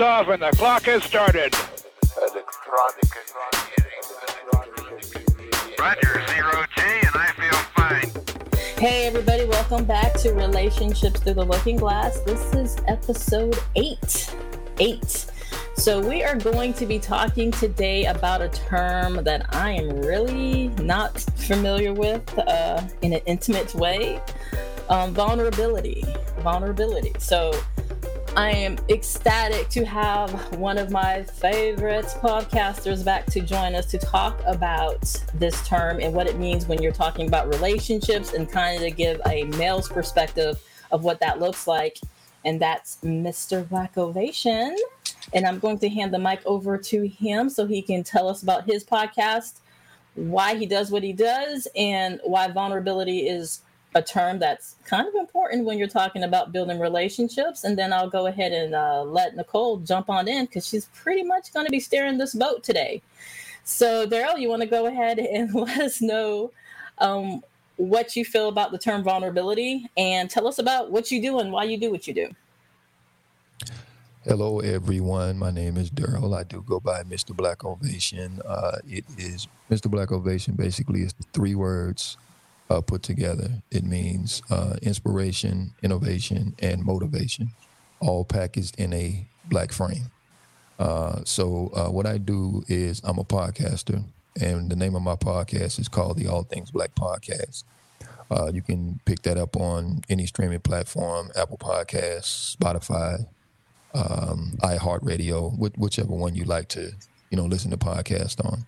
off and the clock has started. Roger, zero G, and I feel fine. Hey, everybody, welcome back to Relationships Through the Looking Glass. This is episode eight. Eight. So, we are going to be talking today about a term that I am really not familiar with uh, in an intimate way um, vulnerability. Vulnerability. So, I am ecstatic to have one of my favorite podcasters back to join us to talk about this term and what it means when you're talking about relationships and kind of to give a male's perspective of what that looks like. And that's Mr. Black Ovation. And I'm going to hand the mic over to him so he can tell us about his podcast, why he does what he does, and why vulnerability is a term that's kind of important when you're talking about building relationships. And then I'll go ahead and uh, let Nicole jump on in because she's pretty much going to be steering this boat today. So, Daryl, you want to go ahead and let us know um, what you feel about the term vulnerability and tell us about what you do and why you do what you do. Hello, everyone. My name is Daryl. I do go by Mr. Black Ovation. Uh, it is Mr. Black Ovation basically is three words uh, put together. It means uh, inspiration, innovation, and motivation, all packaged in a black frame. Uh, so, uh, what I do is I'm a podcaster, and the name of my podcast is called the All Things Black Podcast. Uh, you can pick that up on any streaming platform Apple Podcasts, Spotify, um, iHeartRadio, whichever one you like to you know listen to podcast on.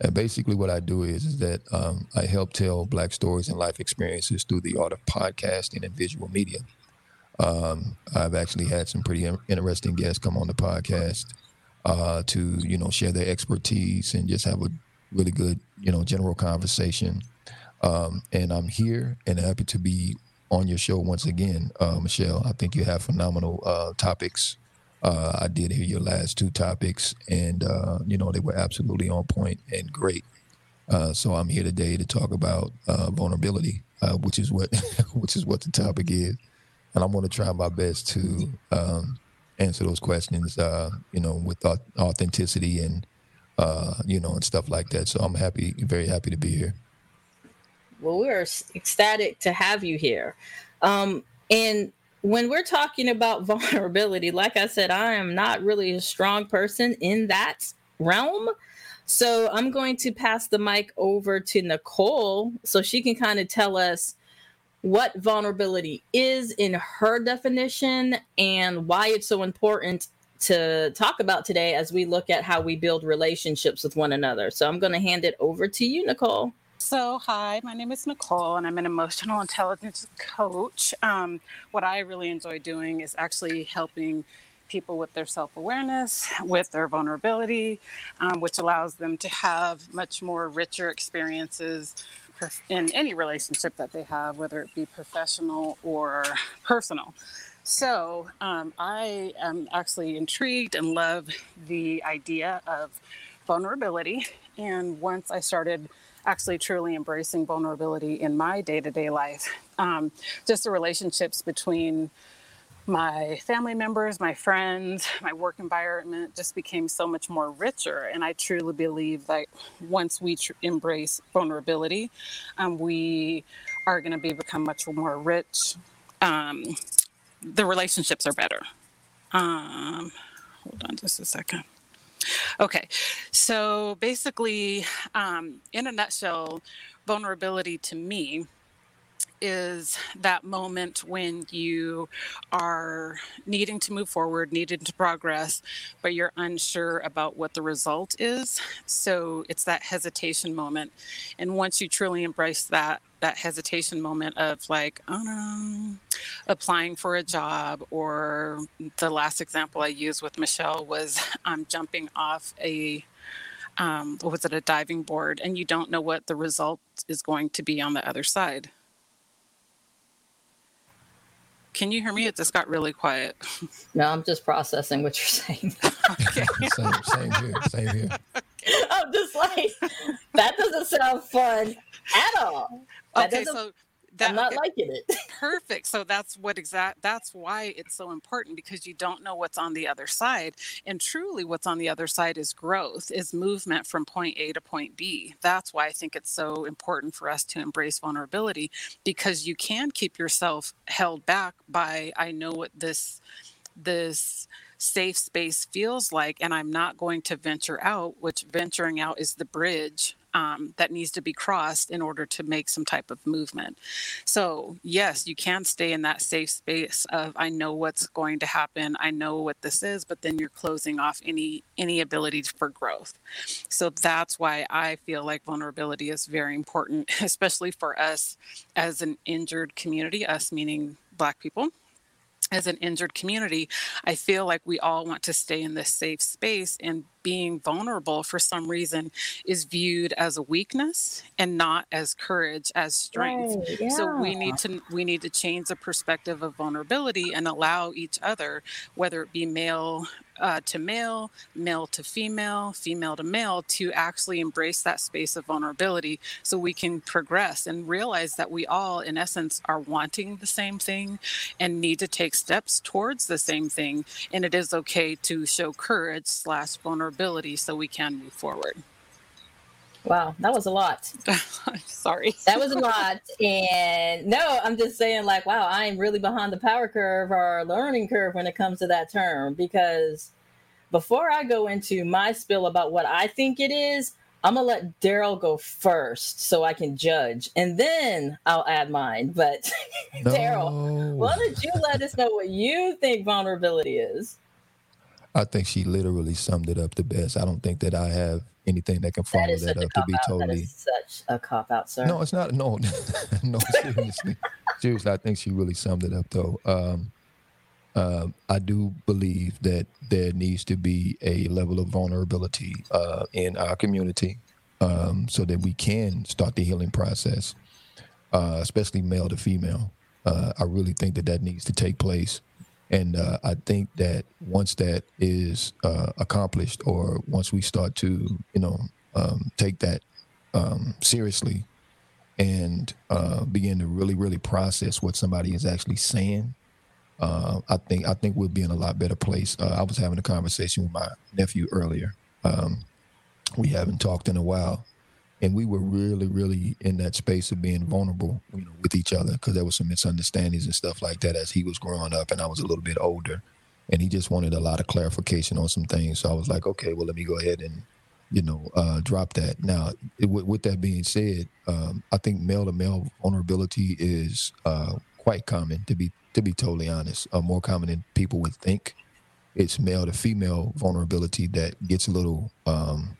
And basically, what I do is, is that um, I help tell Black stories and life experiences through the art of podcasting and visual media. Um, I've actually had some pretty interesting guests come on the podcast uh, to, you know, share their expertise and just have a really good, you know, general conversation. Um, and I'm here and happy to be on your show once again, uh, Michelle. I think you have phenomenal uh, topics uh, I did hear your last two topics, and uh, you know they were absolutely on point and great. Uh, so I'm here today to talk about uh, vulnerability, uh, which is what which is what the topic is, and I'm going to try my best to um, answer those questions, uh, you know, with authenticity and you know and stuff like that. So I'm happy, very happy to be here. Well, we're ecstatic to have you here, um, and when we're talking about vulnerability, like I said, I am not really a strong person in that realm. So I'm going to pass the mic over to Nicole so she can kind of tell us what vulnerability is in her definition and why it's so important to talk about today as we look at how we build relationships with one another. So I'm going to hand it over to you, Nicole. So, hi, my name is Nicole, and I'm an emotional intelligence coach. Um, what I really enjoy doing is actually helping people with their self awareness, with their vulnerability, um, which allows them to have much more richer experiences in any relationship that they have, whether it be professional or personal. So, um, I am actually intrigued and love the idea of vulnerability. And once I started actually truly embracing vulnerability in my day to day life. Um, just the relationships between my family members, my friends, my work environment just became so much more richer. And I truly believe that once we tr- embrace vulnerability, um, we are going to be become much more rich. Um, the relationships are better. Um, hold on just a second. Okay, so basically, um, in a nutshell, vulnerability to me is that moment when you are needing to move forward, needing to progress, but you're unsure about what the result is. So it's that hesitation moment. And once you truly embrace that, that hesitation moment of like, oh no, applying for a job, or the last example I used with Michelle was I'm um, jumping off a um, what was it, a diving board, and you don't know what the result is going to be on the other side. Can you hear me? It just got really quiet. No, I'm just processing what you're saying. okay. same, same here. Same here. Okay. I'm just like, that doesn't sound fun at all. That okay, so that, I'm not okay, liking it. perfect. So that's what exact. That's why it's so important because you don't know what's on the other side, and truly, what's on the other side is growth, is movement from point A to point B. That's why I think it's so important for us to embrace vulnerability because you can keep yourself held back by I know what this this safe space feels like and i'm not going to venture out which venturing out is the bridge um, that needs to be crossed in order to make some type of movement. So yes you can stay in that safe space of i know what's going to happen. I know what this is but then you're closing off any any ability for growth. So that's why i feel like vulnerability is very important especially for us as an injured community us meaning black people as an injured community, I feel like we all want to stay in this safe space and being vulnerable for some reason is viewed as a weakness and not as courage as strength. Right, yeah. So we need to we need to change the perspective of vulnerability and allow each other, whether it be male uh, to male, male to female, female to male, to actually embrace that space of vulnerability so we can progress and realize that we all, in essence, are wanting the same thing and need to take steps towards the same thing. And it is okay to show courage slash vulnerability so we can move forward. Wow, that was a lot. Sorry. That was a lot. And no, I'm just saying, like, wow, I'm really behind the power curve or learning curve when it comes to that term. Because before I go into my spill about what I think it is, I'm gonna let Daryl go first so I can judge, and then I'll add mine. But Daryl, why don't you let us know what you think vulnerability is? I think she literally summed it up the best. I don't think that I have anything that can follow That that, up to be out. Totally. is such a cop out, sir. No, it's not. No, no, seriously, seriously. I think she really summed it up, though. Um, um, I do believe that there needs to be a level of vulnerability uh, in our community, um, so that we can start the healing process, uh, especially male to female. Uh, I really think that that needs to take place, and uh, I think that once that is uh, accomplished, or once we start to, you know, um, take that um, seriously and uh, begin to really, really process what somebody is actually saying, uh, I think I think we'll be in a lot better place. Uh, I was having a conversation with my nephew earlier. Um, we haven't talked in a while, and we were really, really in that space of being vulnerable, you know, with each other because there was some misunderstandings and stuff like that as he was growing up, and I was a little bit older, and he just wanted a lot of clarification on some things. So I was like, okay, well, let me go ahead and you know, uh, drop that. Now, it, with, with that being said, um, I think male to male vulnerability is uh, quite common. To be to be totally honest, uh, more common than people would think. It's male to female vulnerability that gets a little, um,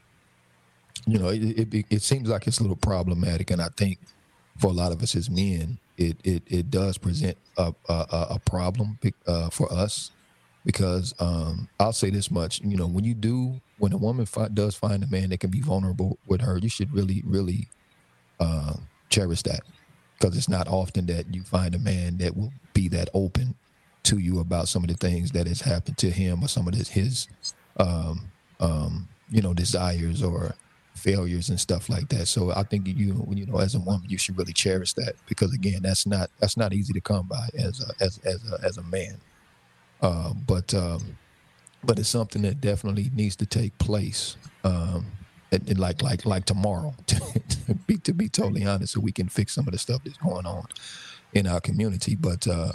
you know, it, it it seems like it's a little problematic, and I think for a lot of us as men, it it, it does present a a, a problem uh, for us because um, I'll say this much: you know, when you do, when a woman fi- does find a man that can be vulnerable with her, you should really, really uh, cherish that because it's not often that you find a man that will be that open to you about some of the things that has happened to him or some of his, his um, um, you know, desires or failures and stuff like that. So I think you, you know, as a woman, you should really cherish that because again, that's not that's not easy to come by as a, as as a, as a man. Uh, but um, but it's something that definitely needs to take place. Um, and, and like like like tomorrow, to be to be totally honest, so we can fix some of the stuff that's going on in our community. But uh,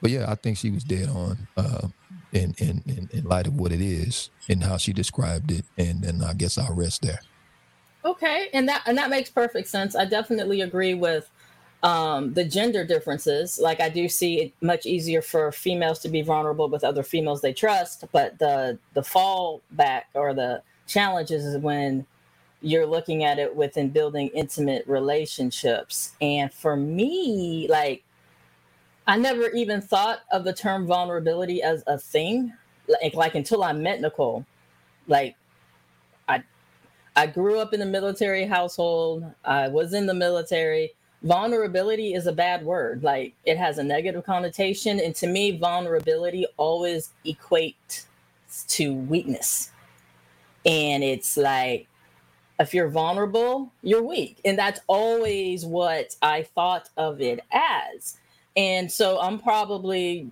but yeah, I think she was dead on uh, in, in in in light of what it is and how she described it, and and I guess I'll rest there. Okay, and that and that makes perfect sense. I definitely agree with um, the gender differences. Like I do see it much easier for females to be vulnerable with other females they trust, but the the fallback or the challenges is when you're looking at it within building intimate relationships. And for me, like I never even thought of the term vulnerability as a thing. Like, like until I met Nicole. Like I grew up in a military household. I was in the military. Vulnerability is a bad word. Like it has a negative connotation. And to me, vulnerability always equates to weakness. And it's like if you're vulnerable, you're weak. And that's always what I thought of it as. And so I'm probably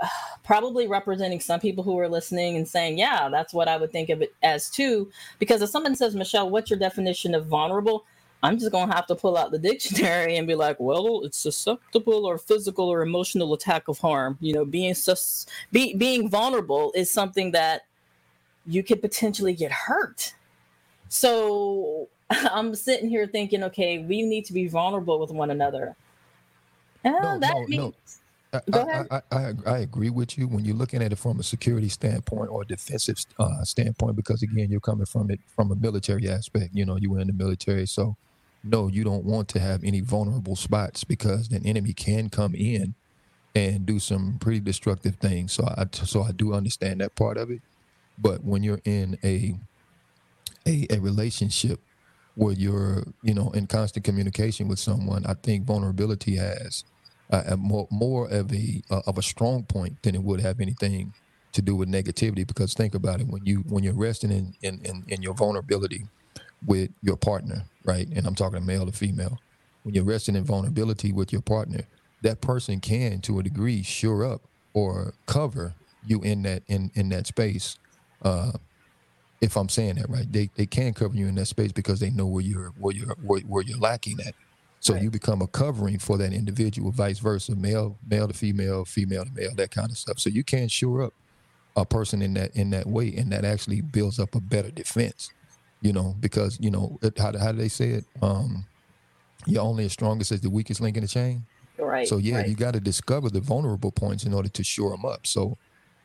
probably representing some people who are listening and saying, yeah, that's what I would think of it as too. Because if someone says, Michelle, what's your definition of vulnerable? I'm just going to have to pull out the dictionary and be like, well, it's susceptible or physical or emotional attack of harm. You know, being sus- be- being vulnerable is something that you could potentially get hurt. So I'm sitting here thinking, okay, we need to be vulnerable with one another. no, ah, that no, means- no. I, I, I, I, agree with you when you're looking at it from a security standpoint or defensive uh, standpoint, because again, you're coming from it from a military aspect. You know, you were in the military, so no, you don't want to have any vulnerable spots because the enemy can come in and do some pretty destructive things. So I so I do understand that part of it. But when you're in a a, a relationship where you're you know in constant communication with someone, I think vulnerability has a more more of a uh, of a strong point than it would have anything to do with negativity. Because think about it when you when you're resting in in, in, in your vulnerability with your partner, right? And I'm talking male or female. When you're resting in vulnerability with your partner, that person can, to a degree, shore up or cover you in that in in that space. Uh, if I'm saying that right, they they can cover you in that space because they know where you're where you're where, where you're lacking at. So right. you become a covering for that individual, vice versa, male male to female, female to male, that kind of stuff. So you can't shore up a person in that in that way, and that actually builds up a better defense you know, because you know how how do they say it? Um, you're only as strong as the weakest link in the chain. Right. So yeah, right. you got to discover the vulnerable points in order to shore them up. So,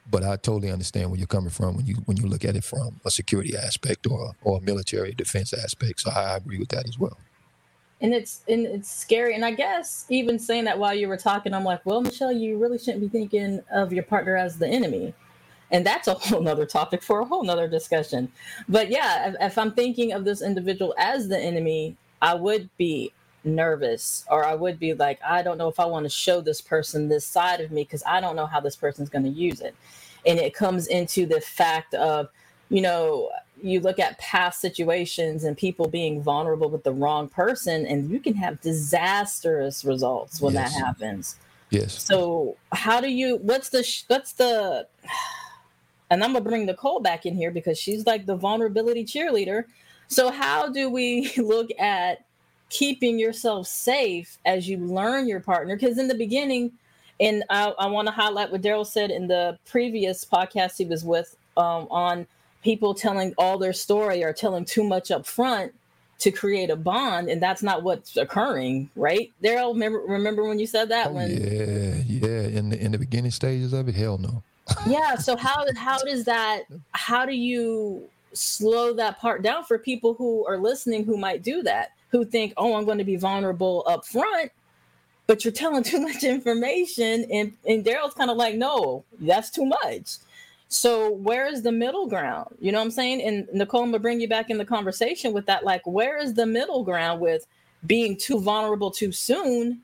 but I totally understand where you're coming from when you when you look at it from a security aspect or or a military defense aspect. So I agree with that as well. And it's and it's scary. And I guess even saying that while you were talking, I'm like, well, Michelle, you really shouldn't be thinking of your partner as the enemy. And that's a whole nother topic for a whole nother discussion. But yeah if, if, i'm thinking of this individual as the enemy i would be nervous or i would be like i don't know if i want to show this person this side of me because i don't know how this person's going to use it. And it comes into the fact of you know you look at past situations and people being vulnerable with the wrong person and you can have disastrous results when yes. that happens yes so how do you what's the what's the and I'm gonna bring Nicole back in here because she's like the vulnerability cheerleader. So how do we look at keeping yourself safe as you learn your partner? Because in the beginning, and I, I want to highlight what Daryl said in the previous podcast he was with um, on people telling all their story or telling too much up front to create a bond, and that's not what's occurring, right? Daryl, remember remember when you said that? Oh, when yeah, yeah, in the in the beginning stages of it, hell no yeah so how how does that how do you slow that part down for people who are listening who might do that who think oh i'm going to be vulnerable up front but you're telling too much information and and daryl's kind of like no that's too much so where is the middle ground you know what i'm saying and nicole i'm gonna bring you back in the conversation with that like where is the middle ground with being too vulnerable too soon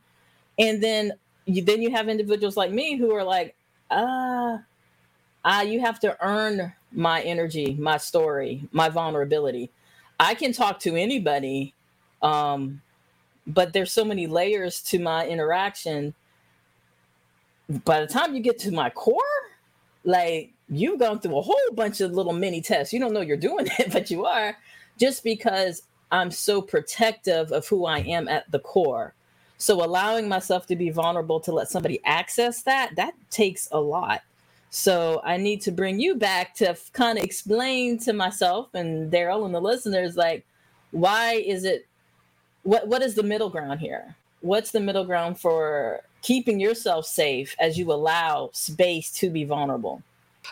and then you, then you have individuals like me who are like ah uh, uh, you have to earn my energy, my story, my vulnerability. I can talk to anybody, um, but there's so many layers to my interaction. By the time you get to my core, like you've gone through a whole bunch of little mini tests. You don't know you're doing it, but you are, just because I'm so protective of who I am at the core. So allowing myself to be vulnerable to let somebody access that, that takes a lot. So I need to bring you back to kind of explain to myself and Daryl and the listeners, like, why is it? What what is the middle ground here? What's the middle ground for keeping yourself safe as you allow space to be vulnerable?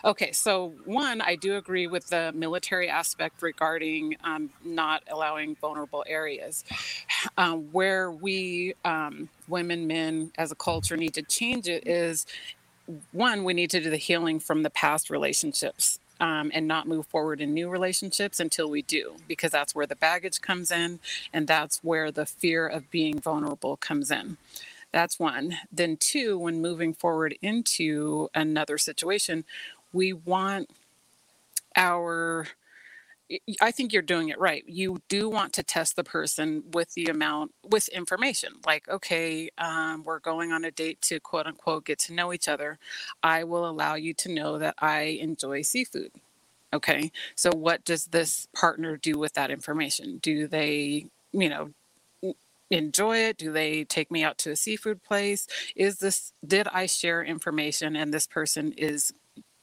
Okay, so one, I do agree with the military aspect regarding um, not allowing vulnerable areas. Um, where we, um, women, men, as a culture, need to change it is one, we need to do the healing from the past relationships um, and not move forward in new relationships until we do, because that's where the baggage comes in and that's where the fear of being vulnerable comes in. That's one. Then, two, when moving forward into another situation, we want our I think you're doing it right. You do want to test the person with the amount with information. Like, okay, um, we're going on a date to quote unquote get to know each other. I will allow you to know that I enjoy seafood. Okay, so what does this partner do with that information? Do they, you know, enjoy it? Do they take me out to a seafood place? Is this, did I share information and this person is,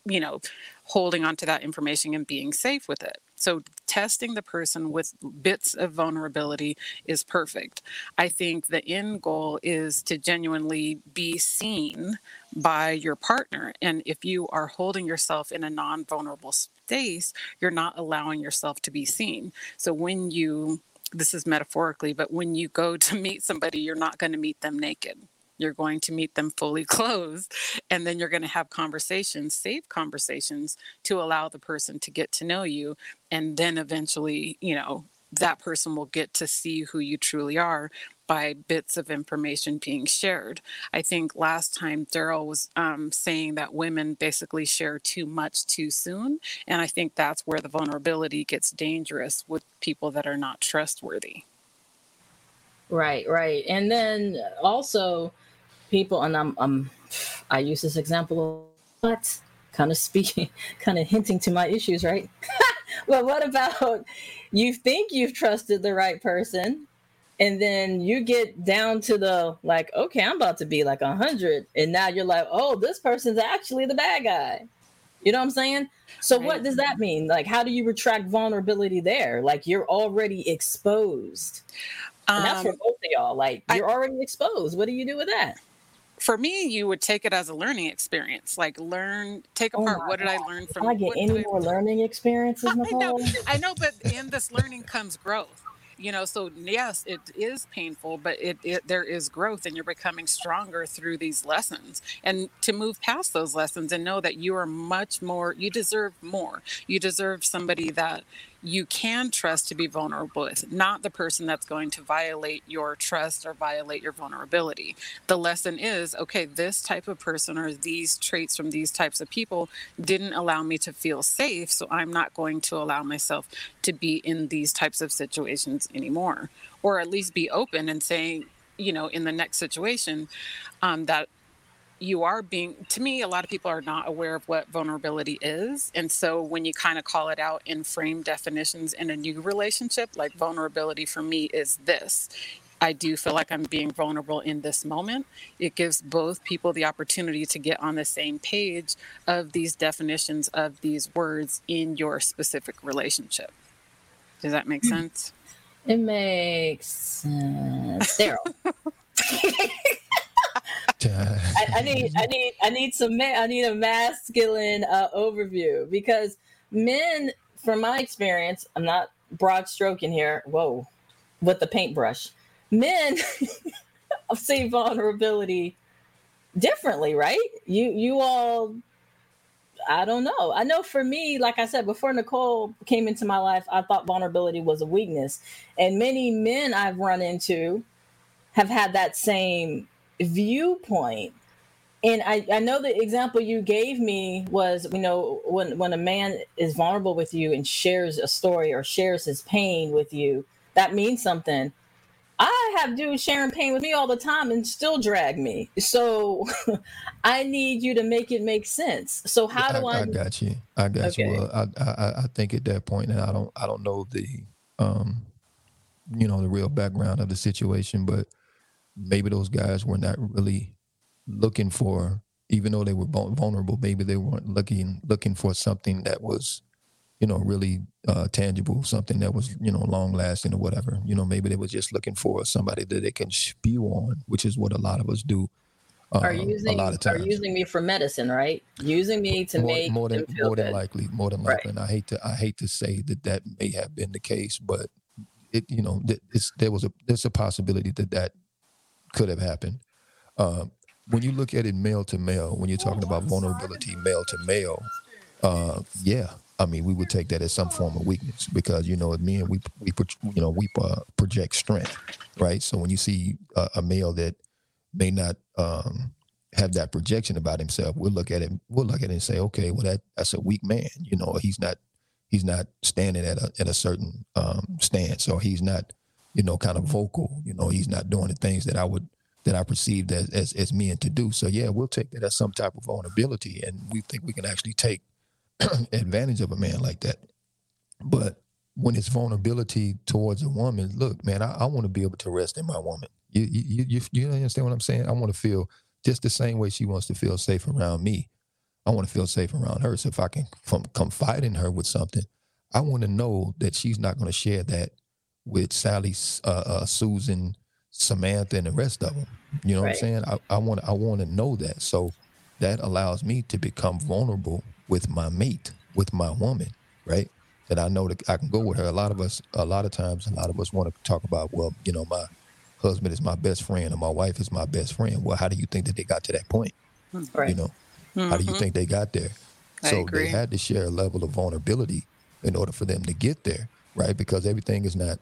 you know, holding on to that information and being safe with it? So testing the person with bits of vulnerability is perfect. I think the end goal is to genuinely be seen by your partner. And if you are holding yourself in a non vulnerable space, you're not allowing yourself to be seen. So when you this is metaphorically, but when you go to meet somebody, you're not going to meet them naked. You're going to meet them fully clothed, and then you're going to have conversations, safe conversations, to allow the person to get to know you. And then eventually, you know, that person will get to see who you truly are by bits of information being shared. I think last time Daryl was um, saying that women basically share too much too soon. And I think that's where the vulnerability gets dangerous with people that are not trustworthy. Right, right. And then also people, and I'm, I'm I use this example, but kind of speaking, kind of hinting to my issues, right? but what about you think you've trusted the right person and then you get down to the like okay i'm about to be like a hundred and now you're like oh this person's actually the bad guy. You know what i'm saying? So right. what does that mean? Like how do you retract vulnerability there? Like you're already exposed. And that's for um, both of y'all. Like you're I, already exposed. What do you do with that for me, you would take it as a learning experience. Like learn, take oh apart what God. did I learn from. Can I get any more learning experiences? I know, I know, but in this learning comes growth you know so yes it is painful but it, it there is growth and you're becoming stronger through these lessons and to move past those lessons and know that you are much more you deserve more you deserve somebody that you can trust to be vulnerable with, not the person that's going to violate your trust or violate your vulnerability. The lesson is okay, this type of person or these traits from these types of people didn't allow me to feel safe, so I'm not going to allow myself to be in these types of situations anymore, or at least be open and saying, you know, in the next situation, um, that you are being to me a lot of people are not aware of what vulnerability is and so when you kind of call it out in frame definitions in a new relationship like vulnerability for me is this I do feel like I'm being vulnerable in this moment. It gives both people the opportunity to get on the same page of these definitions of these words in your specific relationship. Does that make hmm. sense? It makes sense. Daryl. I, I, need, I need, I need some. Ma- I need a masculine uh, overview because men, from my experience, I'm not broad stroking here. Whoa, with the paintbrush, men see vulnerability differently, right? You, you all. I don't know. I know for me, like I said before, Nicole came into my life. I thought vulnerability was a weakness, and many men I've run into have had that same viewpoint. And I, I know the example you gave me was you know when when a man is vulnerable with you and shares a story or shares his pain with you that means something. I have dudes sharing pain with me all the time and still drag me. So i need you to make it make sense. So how do i i, I got you. I got okay. you well I, I i think at that point and i don't i don't know the um you know the real background of the situation but maybe those guys were not really looking for, even though they were vulnerable, maybe they weren't looking looking for something that was, you know, really uh, tangible, something that was, you know, long lasting or whatever. You know, maybe they were just looking for somebody that they can spew on, which is what a lot of us do. Uh, are using a lot of times. are using me for medicine, right? Using me to more, make more than more than likely, more than likely. Right. And I hate to I hate to say that that may have been the case, but it you know it's there was a there's a possibility that that could have happened. Uh, when you look at it male to male, when you're talking about vulnerability male to male, uh, yeah, I mean we would take that as some form of weakness because you know men we we you know we uh, project strength, right? So when you see a, a male that may not um, have that projection about himself, we'll look at it we'll look at it and say, okay, well that that's a weak man, you know, he's not he's not standing at a at a certain um, stance, or he's not, you know, kind of vocal. You know, he's not doing the things that I would that I perceived as as, as men to do. So yeah, we'll take that as some type of vulnerability, and we think we can actually take advantage of a man like that. But when it's vulnerability towards a woman, look, man, I, I want to be able to rest in my woman. You, you you you understand what I'm saying? I want to feel just the same way she wants to feel safe around me. I want to feel safe around her. So if I can from, confide in her with something, I want to know that she's not going to share that with Sally, uh, uh, Susan, Samantha, and the rest of them. You know right. what I'm saying? I, I want I want to know that. So that allows me to become vulnerable with my mate, with my woman, right? That I know that I can go with her. A lot of us, a lot of times, a lot of us want to talk about, well, you know, my husband is my best friend and my wife is my best friend. Well, how do you think that they got to that point? Right. You know, mm-hmm. how do you mm-hmm. think they got there? I so agree. they had to share a level of vulnerability in order for them to get there, right? Because everything is not,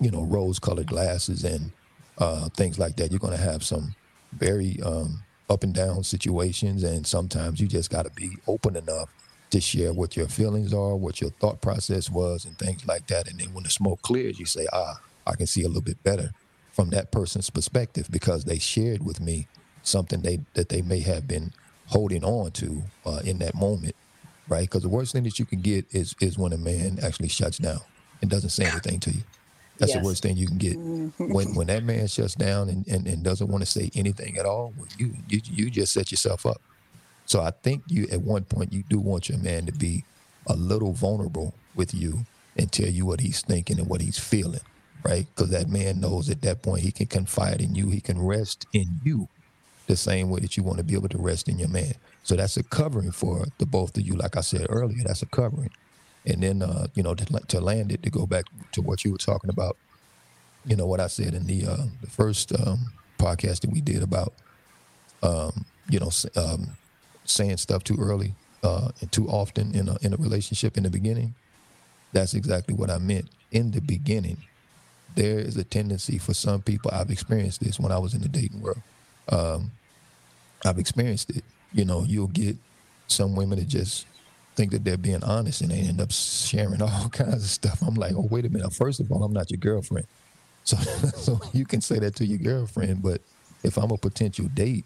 you know, rose-colored glasses and uh, things like that. You're going to have some very um, up and down situations, and sometimes you just got to be open enough to share what your feelings are, what your thought process was, and things like that. And then when the smoke clears, you say, "Ah, I can see a little bit better." from that person's perspective because they shared with me something they that they may have been holding on to uh, in that moment, right? Because the worst thing that you can get is is when a man actually shuts down and doesn't say anything to you. That's yes. the worst thing you can get. Mm-hmm. When when that man shuts down and, and, and doesn't want to say anything at all, well, you, you you just set yourself up. So I think you at one point you do want your man to be a little vulnerable with you and tell you what he's thinking and what he's feeling right? Because that man knows at that point he can confide in you, he can rest in you the same way that you want to be able to rest in your man. So that's a covering for the both of you. Like I said earlier, that's a covering. And then, uh, you know, to, to land it, to go back to what you were talking about, you know, what I said in the uh, the first um, podcast that we did about, um, you know, um, saying stuff too early uh, and too often in a, in a relationship in the beginning. That's exactly what I meant in the beginning there is a tendency for some people. I've experienced this when I was in the dating world. Um, I've experienced it. You know, you'll get some women that just think that they're being honest and they end up sharing all kinds of stuff. I'm like, oh, wait a minute. First of all, I'm not your girlfriend. So, so you can say that to your girlfriend, but if I'm a potential date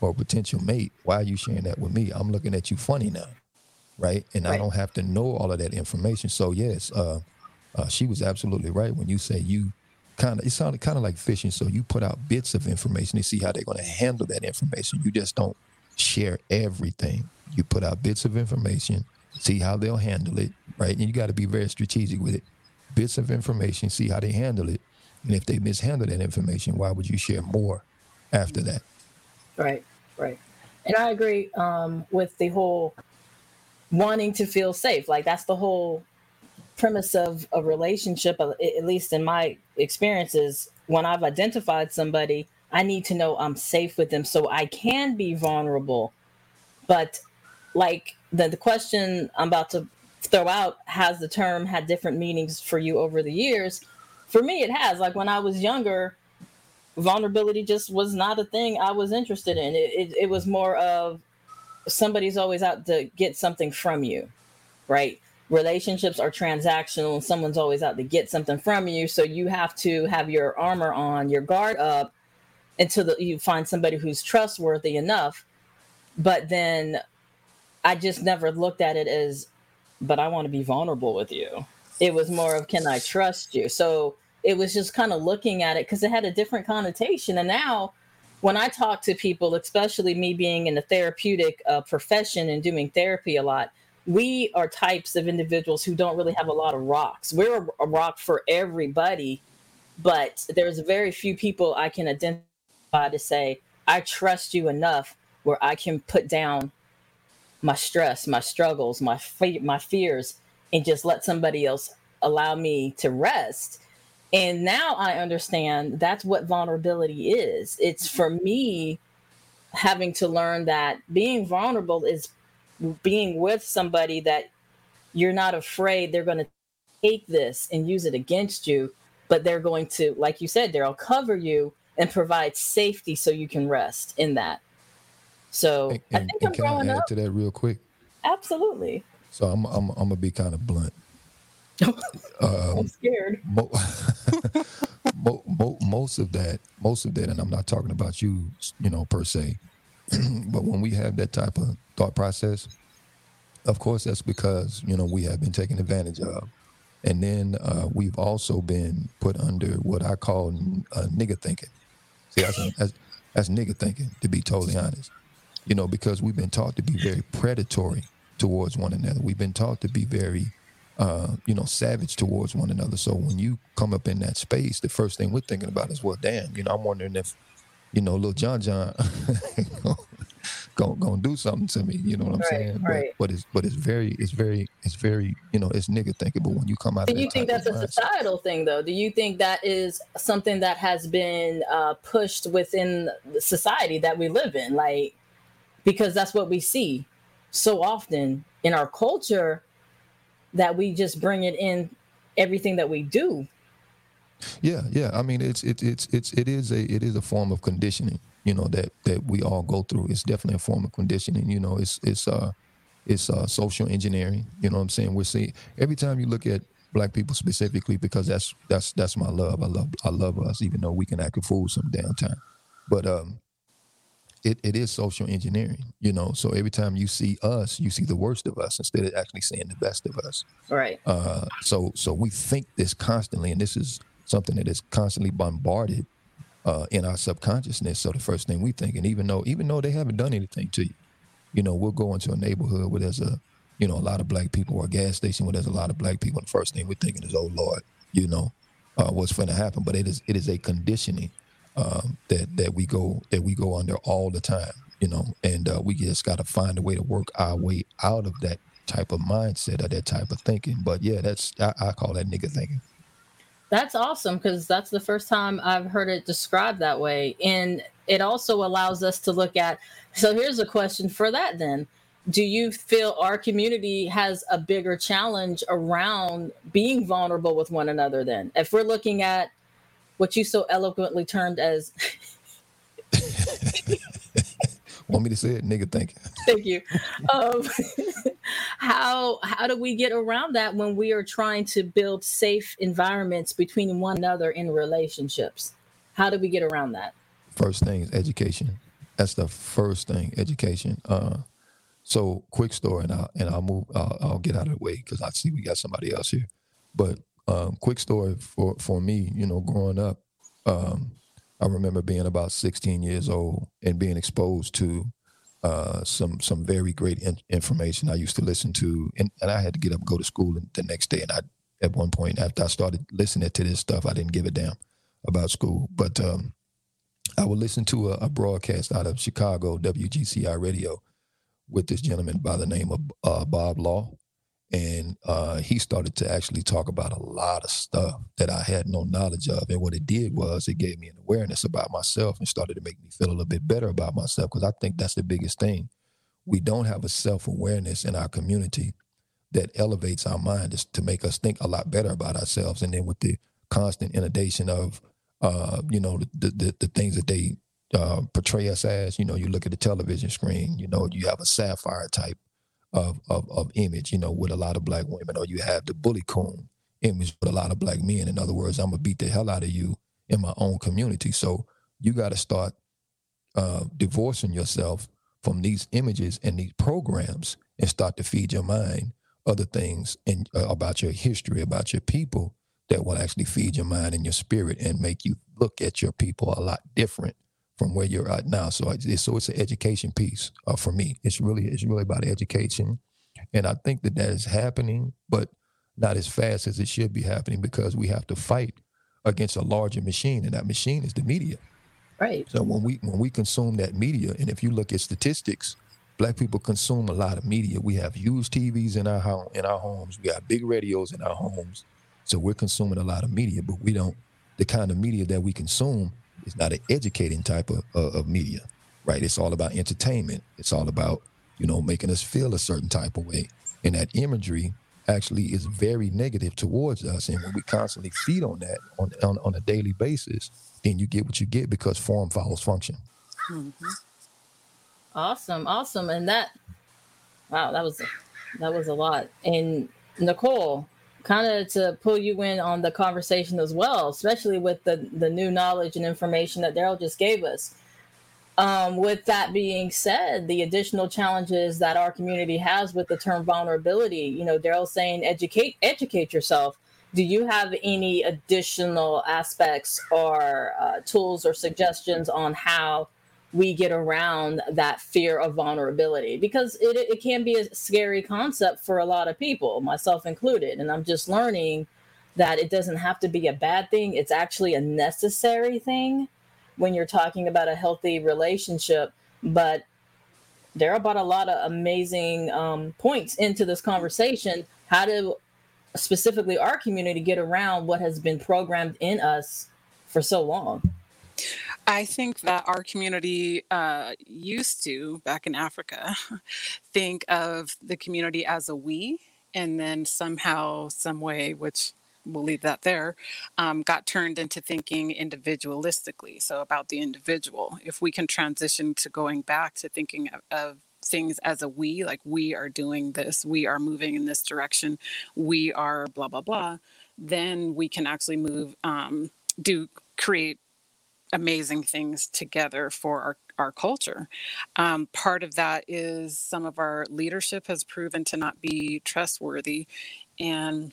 or a potential mate, why are you sharing that with me? I'm looking at you funny now, right? And right. I don't have to know all of that information. So yes, uh, uh, she was absolutely right when you say you kind of it sounded kind of like fishing. So you put out bits of information to see how they're going to handle that information. You just don't share everything. You put out bits of information, see how they'll handle it, right? And you got to be very strategic with it. Bits of information, see how they handle it, and if they mishandle that information, why would you share more after that? Right, right. And I agree um, with the whole wanting to feel safe. Like that's the whole premise of a relationship, uh, at least in my experiences, when I've identified somebody, I need to know I'm safe with them so I can be vulnerable. But like the, the question I'm about to throw out, has the term had different meanings for you over the years? For me, it has. Like when I was younger, vulnerability just was not a thing I was interested in. It, it, it was more of somebody's always out to get something from you, right? relationships are transactional and someone's always out to get something from you so you have to have your armor on your guard up until the, you find somebody who's trustworthy enough. But then i just never looked at it as but i want to be vulnerable with you. It was more of can i trust you? So it was just kind of looking at it because it had a different connotation. And now when i talk to people especially me being in the therapeutic uh, profession and doing therapy a lot we are types of individuals who don't really have a lot of rocks. We're a rock for everybody, but there's very few people I can identify to say, I trust you enough where I can put down my stress, my struggles, my fe- my fears, and just let somebody else allow me to rest. And now I understand that's what vulnerability is. It's for mm-hmm. me having to learn that being vulnerable is being with somebody that you're not afraid they're going to take this and use it against you, but they're going to, like you said, they'll cover you and provide safety so you can rest in that. So and, I think I'm growing I add up to that real quick. Absolutely. So I'm I'm I'm gonna be kind of blunt. I'm scared. Mo- mo- mo- most of that, most of that, and I'm not talking about you, you know, per se, but when we have that type of thought process, of course, that's because you know we have been taken advantage of, and then uh, we've also been put under what I call uh, nigger thinking. See, that's, that's that's nigger thinking, to be totally honest. You know, because we've been taught to be very predatory towards one another. We've been taught to be very uh, you know, savage towards one another. So when you come up in that space, the first thing we're thinking about is, well, damn, you know, I'm wondering if, you know, little John John gonna, gonna do something to me. You know what I'm Right, saying? right. But, but it's but it's very it's very it's very you know it's nigga thinking. But when you come out, Do you think that's a societal thing, though? Do you think that is something that has been uh, pushed within the society that we live in? Like, because that's what we see so often in our culture that we just bring it in everything that we do. Yeah, yeah. I mean, it's it's it's it's it is a it is a form of conditioning. You know that that we all go through. It's definitely a form of conditioning. You know, it's it's uh it's uh social engineering. You know what I'm saying? We're seeing every time you look at black people specifically because that's that's that's my love. I love I love us, even though we can act a fool some damn time. But um, it, it is social engineering. You know, so every time you see us, you see the worst of us instead of actually seeing the best of us. Right. Uh, so so we think this constantly, and this is something that is constantly bombarded uh, in our subconsciousness. So the first thing we think, and even though even though they haven't done anything to you, you know, we'll go into a neighborhood where there's a you know a lot of black people, or a gas station where there's a lot of black people, and the first thing we're thinking is, oh Lord, you know, uh, what's going to happen? But it is it is a conditioning um, that that we go that we go under all the time, you know, and uh, we just got to find a way to work our way out of that type of mindset or that type of thinking. But yeah, that's I, I call that nigga thinking. That's awesome because that's the first time I've heard it described that way. And it also allows us to look at. So here's a question for that then. Do you feel our community has a bigger challenge around being vulnerable with one another then? If we're looking at what you so eloquently termed as, Want me to say it, nigga thinking? thank you. Um, how how do we get around that when we are trying to build safe environments between one another in relationships? How do we get around that? First thing is education. That's the first thing, education. Uh, so quick story, and I'll and I'll move. I'll, I'll get out of the way because I see we got somebody else here. But um, quick story for for me, you know, growing up, um, I remember being about 16 years old and being exposed to uh, some some very great in- information. I used to listen to, and, and I had to get up and go to school the next day. And I, at one point, after I started listening to this stuff, I didn't give a damn about school. But um, I would listen to a, a broadcast out of Chicago, WGCI Radio, with this gentleman by the name of uh, Bob Law. And uh, he started to actually talk about a lot of stuff that I had no knowledge of. And what it did was it gave me an awareness about myself and started to make me feel a little bit better about myself because I think that's the biggest thing. We don't have a self awareness in our community that elevates our mind to make us think a lot better about ourselves. And then with the constant inundation of, uh, you know, the, the, the things that they uh, portray us as, you know, you look at the television screen, you know, you have a sapphire type of, of, of image, you know, with a lot of black women, or you have the bully coon image with a lot of black men. In other words, I'm gonna beat the hell out of you in my own community. So you got to start uh, divorcing yourself from these images and these programs and start to feed your mind other things and uh, about your history, about your people that will actually feed your mind and your spirit and make you look at your people a lot different from where you're at now. So it's so it's an education piece uh, for me. It's really it's really about education, and I think that that is happening, but not as fast as it should be happening because we have to fight against a larger machine, and that machine is the media. Right. So when we when we consume that media, and if you look at statistics, black people consume a lot of media. We have huge TVs in our home in our homes. We have big radios in our homes. So we're consuming a lot of media, but we don't. The kind of media that we consume is not an educating type of, uh, of media, right? It's all about entertainment. It's all about you know making us feel a certain type of way, and that imagery actually is very negative towards us. And when we constantly feed on that on on, on a daily basis, then you get what you get because form follows function. Awesome. Awesome. And that, wow, that was That was a lot. And Nicole, kind of to pull you in on the conversation as well, especially with the the new knowledge and information that Daryl just gave us. Um, with that being said, the additional challenges that our community has with the term vulnerability, you know, Daryl saying educate educate yourself. Do you have any additional aspects or uh, tools or suggestions on how we get around that fear of vulnerability? Because it, it can be a scary concept for a lot of people, myself included. And I'm just learning that it doesn't have to be a bad thing, it's actually a necessary thing when you're talking about a healthy relationship. But there are about a lot of amazing um, points into this conversation. How to specifically our community get around what has been programmed in us for so long? I think that our community uh, used to, back in Africa, think of the community as a we, and then somehow, some way, which we'll leave that there, um, got turned into thinking individualistically. So about the individual. If we can transition to going back to thinking of, of things as a we, like we are doing this, we are moving in this direction, we are blah blah blah, then we can actually move, um, do create amazing things together for our, our culture. Um, part of that is some of our leadership has proven to not be trustworthy. And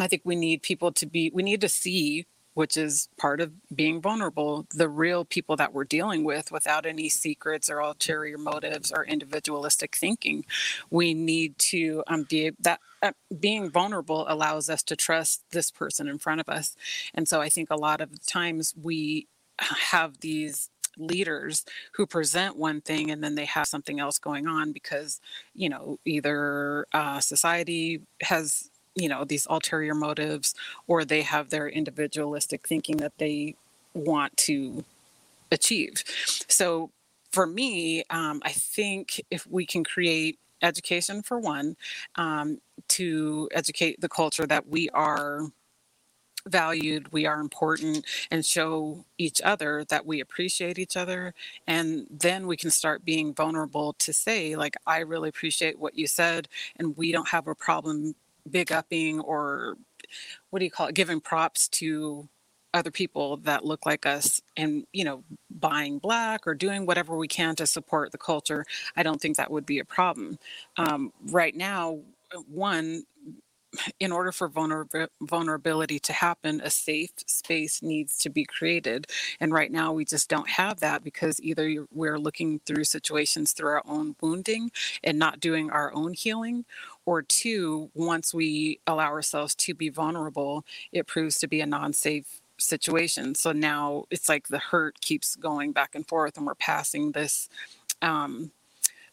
I think we need people to be, we need to see, which is part of being vulnerable, the real people that we're dealing with without any secrets or ulterior motives or individualistic thinking. We need to um, be that. Uh, being vulnerable allows us to trust this person in front of us. And so I think a lot of times we have these leaders who present one thing and then they have something else going on because you know either uh, society has you know these ulterior motives or they have their individualistic thinking that they want to achieve. So for me um, i think if we can create education for one um, to educate the culture that we are valued, we are important, and show each other that we appreciate each other. And then we can start being vulnerable to say, like, I really appreciate what you said, and we don't have a problem big upping or what do you call it, giving props to other people that look like us and you know buying black or doing whatever we can to support the culture i don't think that would be a problem um, right now one in order for vulner- vulnerability to happen, a safe space needs to be created. And right now, we just don't have that because either we're looking through situations through our own wounding and not doing our own healing, or two, once we allow ourselves to be vulnerable, it proves to be a non safe situation. So now it's like the hurt keeps going back and forth, and we're passing this. Um,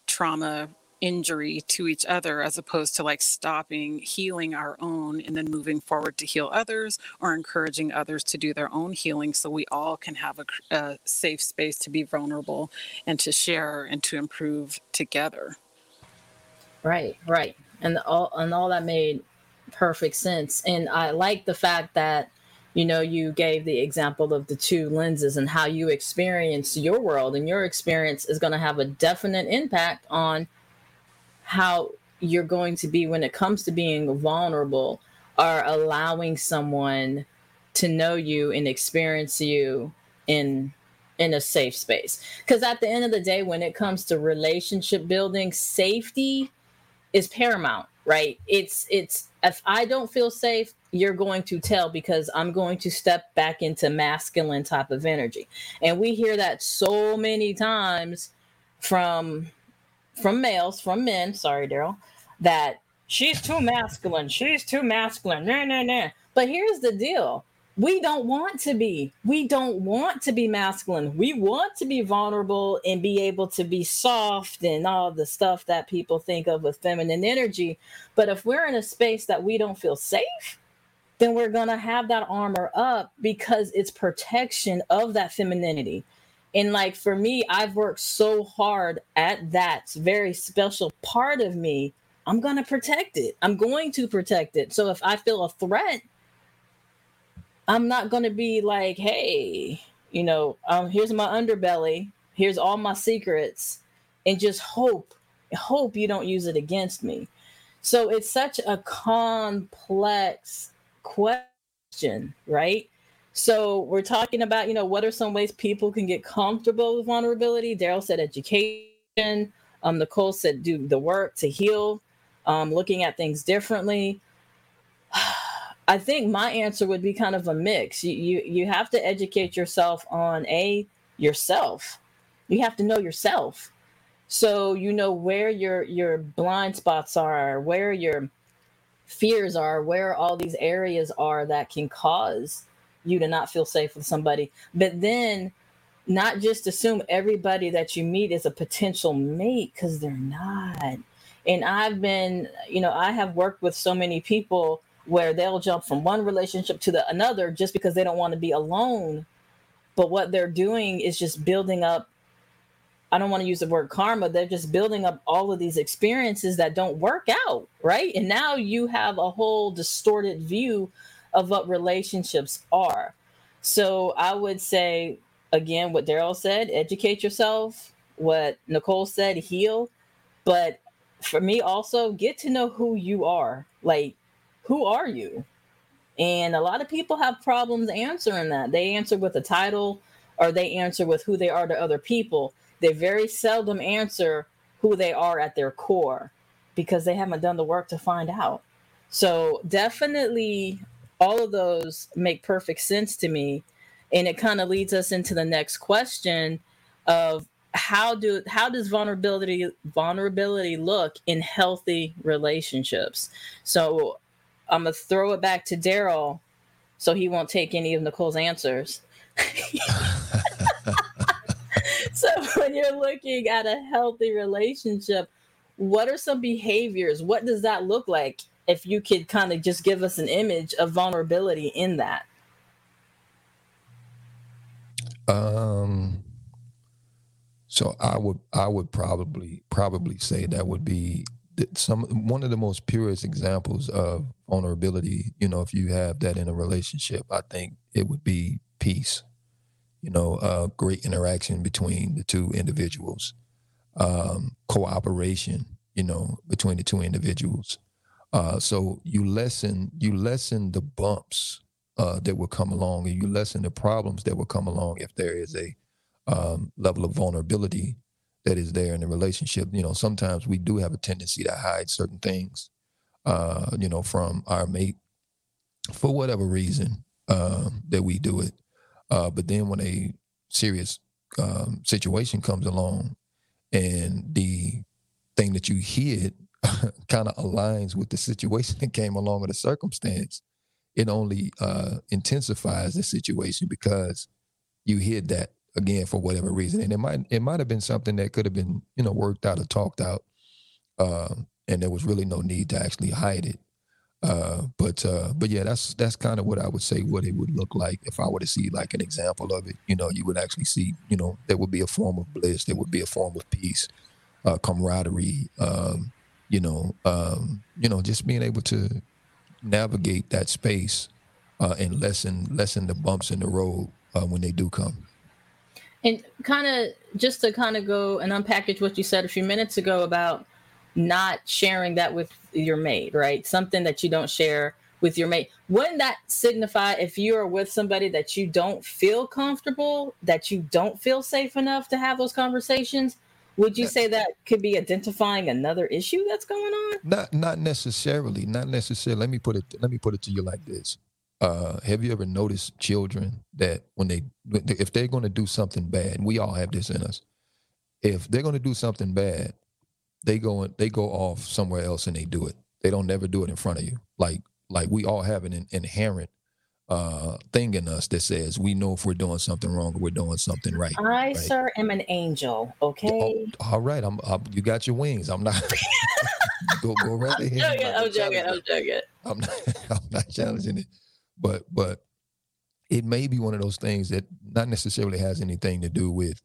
trauma injury to each other as opposed to like stopping healing our own and then moving forward to heal others or encouraging others to do their own healing so we all can have a, a safe space to be vulnerable and to share and to improve together. Right right. And all and all that made perfect sense. And i like the fact that you know you gave the example of the two lenses and how you experience your world and your experience is going to have a definite impact on how you're going to be when it comes to being vulnerable or allowing someone to know you and experience you in in a safe space. Because at the end of the day when it comes to relationship building safety is paramount right? It's it's if i don't feel safe you're going to tell because i'm going to step back into masculine type of energy. And we hear that so many times from from males, from men, sorry, Daryl, that she's too masculine. She's too masculine. Nah, nah, nah. But here's the deal. We don't want to be. We don't want to be masculine. We want to be vulnerable and be able to be soft and all the stuff that people think of with feminine energy. But if we're in a space that we don't feel safe, then we're going to have that armor up because it's protection of that femininity. And like for me, I've worked so hard at that very special part of me. I'm going to protect it. I'm going to protect it. So if I feel a threat, I'm not going to be like, hey, you know, um, here's my underbelly, here's all my secrets, and just hope, hope you don't use it against me. So it's such a complex question, right? So we're talking about, you know, what are some ways people can get comfortable with vulnerability? Daryl said education. Um, Nicole said do the work to heal, um, looking at things differently. I think my answer would be kind of a mix. You, you you have to educate yourself on a yourself. You have to know yourself. So you know where your your blind spots are, where your fears are, where all these areas are that can cause you to not feel safe with somebody. But then not just assume everybody that you meet is a potential mate because they're not. And I've been, you know, I have worked with so many people where they'll jump from one relationship to the another just because they don't want to be alone. But what they're doing is just building up I don't want to use the word karma. They're just building up all of these experiences that don't work out, right? And now you have a whole distorted view of what relationships are. So I would say, again, what Daryl said educate yourself. What Nicole said, heal. But for me, also, get to know who you are. Like, who are you? And a lot of people have problems answering that. They answer with a title or they answer with who they are to other people. They very seldom answer who they are at their core because they haven't done the work to find out. So, definitely, all of those make perfect sense to me. And it kind of leads us into the next question of how do how does vulnerability vulnerability look in healthy relationships so I'm gonna throw it back to Daryl, so he won't take any of Nicole's answers. so when you're looking at a healthy relationship, what are some behaviors? What does that look like? If you could kind of just give us an image of vulnerability in that. Um. So I would I would probably probably say that would be some one of the most purest examples of vulnerability you know if you have that in a relationship i think it would be peace you know uh, great interaction between the two individuals um, cooperation you know between the two individuals uh, so you lessen you lessen the bumps uh, that will come along and you lessen the problems that will come along if there is a um, level of vulnerability that is there in the relationship. You know, sometimes we do have a tendency to hide certain things, uh, you know, from our mate for whatever reason um, that we do it. Uh, but then when a serious um, situation comes along and the thing that you hid kind of aligns with the situation that came along with the circumstance, it only uh, intensifies the situation because you hid that again for whatever reason. And it might it might have been something that could have been you know worked out or talked out, uh, and there was really no need to actually hide it. Uh, but uh, but yeah, that's that's kind of what I would say what it would look like if I were to see like an example of it. You know, you would actually see you know there would be a form of bliss, there would be a form of peace, uh, camaraderie. Um, you know, um, you know, just being able to navigate that space uh, and lessen lessen the bumps in the road uh, when they do come. And kind of just to kind of go and unpackage what you said a few minutes ago about not sharing that with your mate, right? Something that you don't share with your mate. Wouldn't that signify if you are with somebody that you don't feel comfortable, that you don't feel safe enough to have those conversations? Would you say that could be identifying another issue that's going on? Not not necessarily. Not necessarily. Let me put it let me put it to you like this uh, have you ever noticed children that when they if they're going to do something bad we all have this in us if they're going to do something bad they go they go off somewhere else and they do it they don't never do it in front of you like like we all have an inherent uh, thing in us that says we know if we're doing something wrong or we're doing something right. I, right? sir, am an angel. Okay. Oh, all right. I'm. I'm, you got your wings. I'm not. go go right ahead. I'm joking. I'm joking. I'm not. I'm not challenging it but but it may be one of those things that not necessarily has anything to do with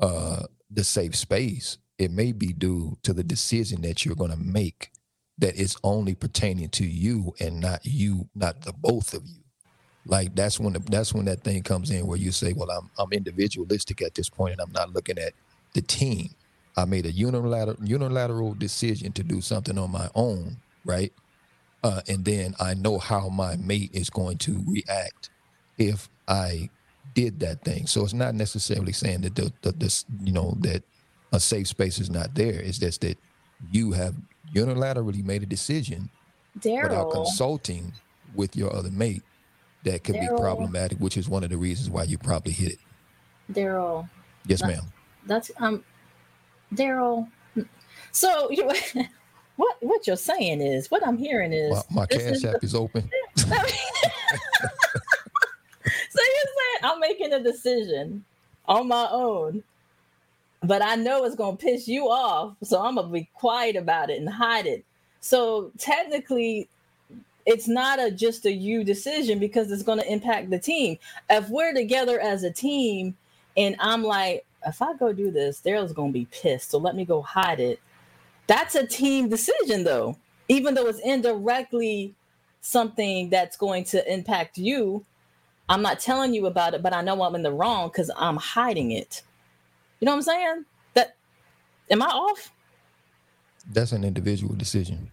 uh, the safe space. It may be due to the decision that you're going to make that is only pertaining to you and not you, not the both of you. Like that's when the, that's when that thing comes in where you say, "Well, I'm I'm individualistic at this point, and I'm not looking at the team. I made a unilateral unilateral decision to do something on my own, right? Uh, and then I know how my mate is going to react if I did that thing. So it's not necessarily saying that the, the this you know that a safe space is not there. It's just that you have unilaterally made a decision without consulting with your other mate that could be problematic, which is one of the reasons why you probably hit it. Daryl, Yes, That- ma'am. that's um, Daryl. So you, what what you're saying is what I'm hearing is My, my cash app is open. so you're saying I'm making a decision on my own, but I know it's gonna piss you off, so I'm gonna be quiet about it and hide it. So technically, it's not a just a you decision because it's gonna impact the team. If we're together as a team, and I'm like, if I go do this, Daryl's gonna be pissed. So let me go hide it. That's a team decision, though, even though it's indirectly something that's going to impact you. I'm not telling you about it, but I know I'm in the wrong because I'm hiding it. You know what I'm saying? That am I off? That's an individual decision.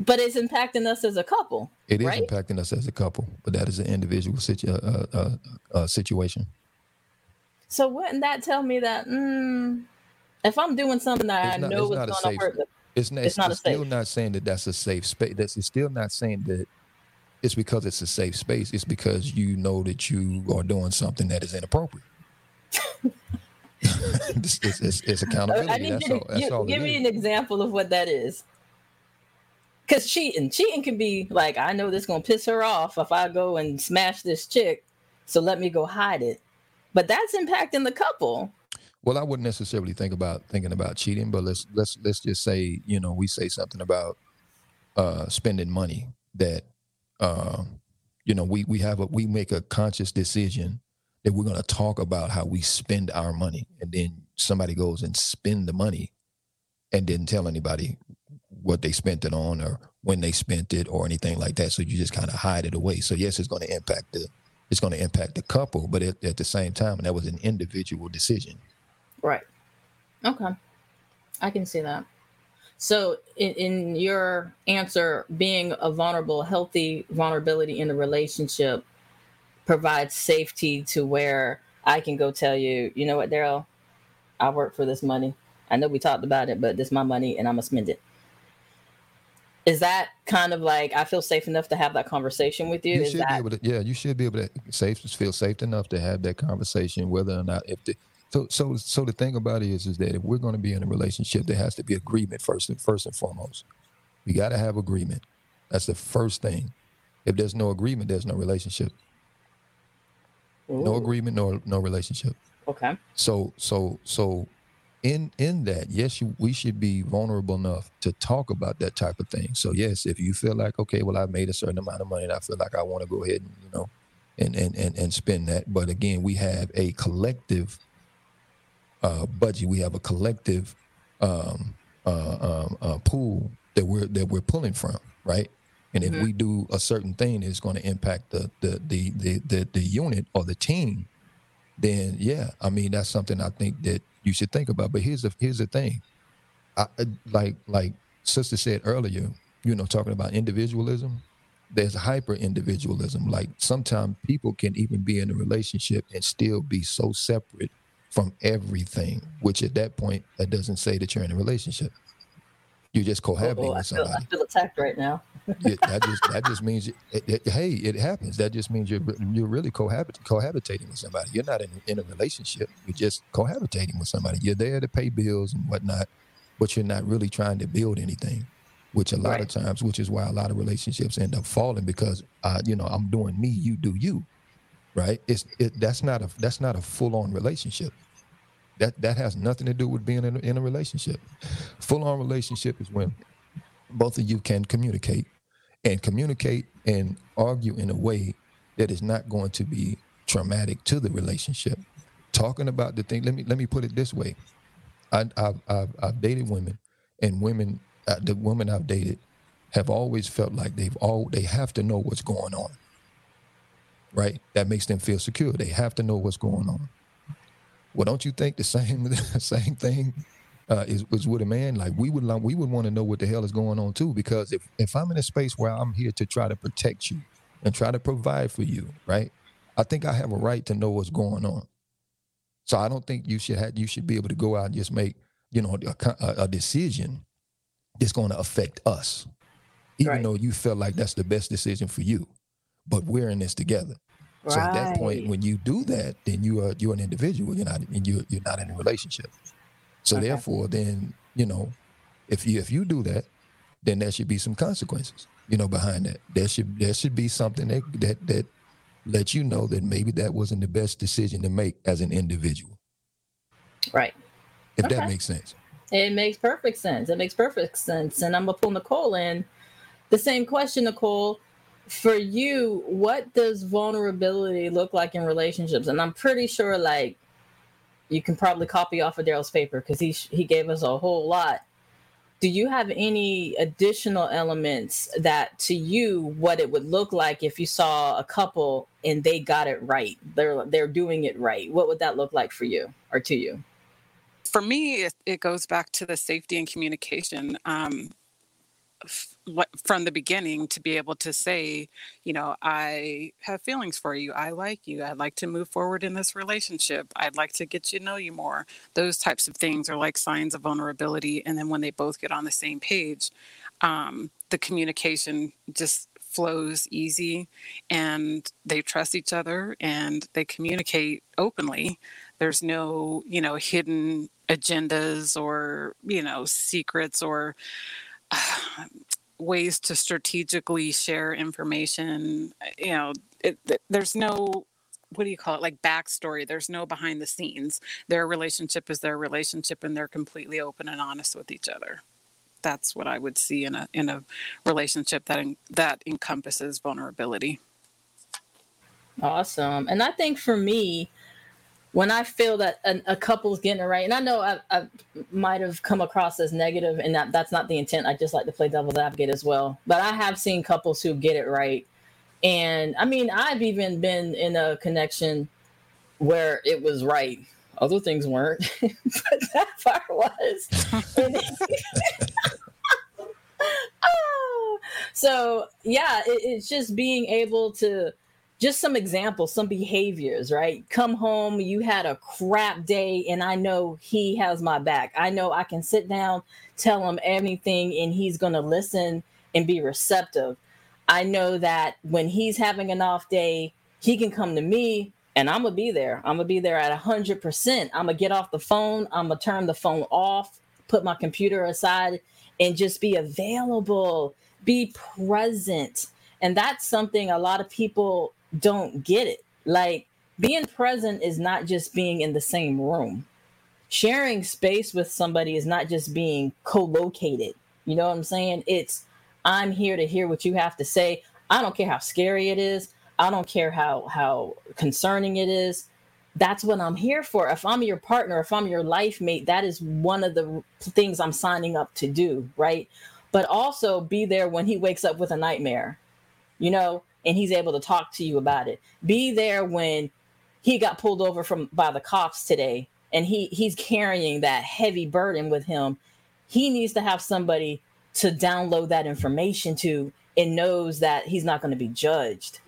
But it's impacting us as a couple. It is Right? impacting us as a couple, but that is an individual situ- uh, uh, uh, uh, situation. So wouldn't that tell me that mm, if I'm doing something that not- I know it's is not a going safe- to hurt It's not. It's It's, not a it's still safe. not saying that that's a safe space. That's it's still not saying that it's because it's a safe space. It's because you know that you are doing something that is inappropriate. it's, it's, it's, accountability. I need that's you all. That's gi- all. give me is. an example of what that is. Because cheating, cheating can be like, I know this gonna piss her off if I go and smash this chick, so let me go hide it. But that's impacting the couple. Well, I wouldn't necessarily think about thinking about cheating, but let's let's let's just say you know we say something about uh, spending money that uh, you know we we have a we make a conscious decision that we're to talk about how we spend our money, and then somebody goes and spend the money and didn't tell anybody what they spent it on or when they spent it or anything like that. So you just kind of hide it away. So yes, it's going to impact the it's going to impact the couple, but at, at the same time, that was an individual decision. Right. Okay. I can see that. So, in, in your answer, being a vulnerable, healthy vulnerability in the relationship provides safety to where I can go tell you, you know what, Daryl, I work for this money. I know we talked about it, but this is my money and I'm going to spend it. Is that kind of like I feel safe enough to have that conversation with you? You Is should that be able to, yeah, you should be able to safe feel safe enough to have that conversation, whether or not if the so so so the thing about it is is that if we're going to be in a relationship, there has to be agreement first and first and foremost. We got to have agreement. That's the first thing. If there's no agreement, there's no relationship. No agreement, no no relationship. Okay. So so so in in that, yes, you, we should be vulnerable enough to talk about that type of thing. So yes, if you feel like okay, well, I've made a certain amount of money, and I feel like I want to go ahead and you know, and and and and spend that. But again, we have a collective uh, budget. We have a collective um, uh, um, uh, pool that we're that we're pulling from, right? And if Mhm. we do a certain thing, it's going to impact the the the the the, the unit or the team then yeah, I mean that's something I think that you should think about. But here's the here's the thing, I, like like sister said earlier, you know, talking about individualism. There's hyper individualism. Like sometimes people can even be in a relationship and still be so separate from everything. Which at that point, that doesn't say that you're in a relationship. You're just cohabiting Oh, I with feel, I somebody. feel attacked right now. Yeah, that just that just means it, it- hey, it happens. That just means you're you're really cohabit, cohabitating with somebody. You're not in, in a relationship. You're just cohabitating with somebody. You're there to pay bills and whatnot, but you're not really trying to build anything. Which a lot of times, which is why a lot of relationships end up falling because uh, you know I'm doing me, you do you, right? It's it that's not a that's not a full on relationship. That that has nothing to do with being in a, in a relationship. Full on relationship is when both of you can communicate and communicate and argue in a way that is not going to be traumatic to the relationship. Talking about the thing, let me let me put it this way: I, I've, I've I've dated women, and women, uh, the women I've dated, have always felt like they've all they have to know what's going on. Right, that makes them feel secure. They have to know what's going on. Well, don't you think the same the same thing uh, is was with a man, like we would we would want to know what the hell is going on too. Because if if I'm in a space where I'm here to try to protect you and try to provide for you, right? I think I have a right to know what's going on. So I don't think you should have you should be able to go out and just make you know a, a decision that's going to affect us, even Right. though you feel like that's the best decision for you. But we're in this together. So at that point, when you do that, then you are you're an individual. You're not you you're not in a relationship. So Okay. therefore, then you know, if you if you do that, then there should be some consequences. You know, behind that, there should there should be something that that that lets you know that maybe that wasn't the best decision to make as an individual. Right. If Okay. that makes sense. It makes perfect sense. It makes perfect sense. And I'm gonna pull Nicole in. The same question, Nicole. For you, what does vulnerability look like in relationships? And I'm pretty sure, like, you can probably copy off of Daryl's paper because he he gave us a whole lot. Do you have any additional elements that, to you, what it would look like if you saw a couple and they got it right? They're they're doing it right. What would that look like for you or to you? for me it, it goes back to the safety and communication um, from the beginning to be able to say you know i have feelings for you i like you i'd like to move forward in this relationship i'd like to get to know you more. Those types of things are like signs of vulnerability and then when they both get on the same page um, the communication just flows easy and they trust each other and they communicate openly. There's no you know hidden agendas or you know secrets or ways to strategically share information uh, you know it, th- there's no what do you call it like backstory there's no behind the scenes their relationship is their relationship and they're completely open and honest with each other that's what i would see in a in a relationship that that encompasses vulnerability Awesome. And I think for me, when I feel that a, a couple's getting it right, and I know I, I might have come across as negative, and that that's not the intent. I just like to play devil's advocate as well. But I have seen couples who get it right, and I mean, I've even been in a connection where it was right. Other things weren't, but that part was. Oh. so yeah, it, it's just being able to just some examples, some behaviors, right? Come home, you had a crap day, and I know he has my back. I know I can sit down, tell him anything, and he's going to listen and be receptive. I know that when he's having an off day, he can come to me and I'm going to be there. I'm going to be there at 100%. I'm going to get off the phone, I'm going to turn the phone off, put my computer aside, and just be available, be present. And that's something a lot of people don't get it. Like being present is not just being in the same room. Sharing space with somebody is not just being co-located. You know what I'm saying? It's I'm here to hear what you have to say. I don't care how scary it is. I don't care how how concerning it is. That's what I'm here for. If I'm your partner, if I'm your life mate, that is one of the things I'm signing up to do, right? But also be there when he wakes up with a nightmare. You know, and he's able to talk to you about it. Be there when he got pulled over from by the cops today and he he's carrying that heavy burden with him. He needs to have somebody to download that information to and knows that he's not going to be judged.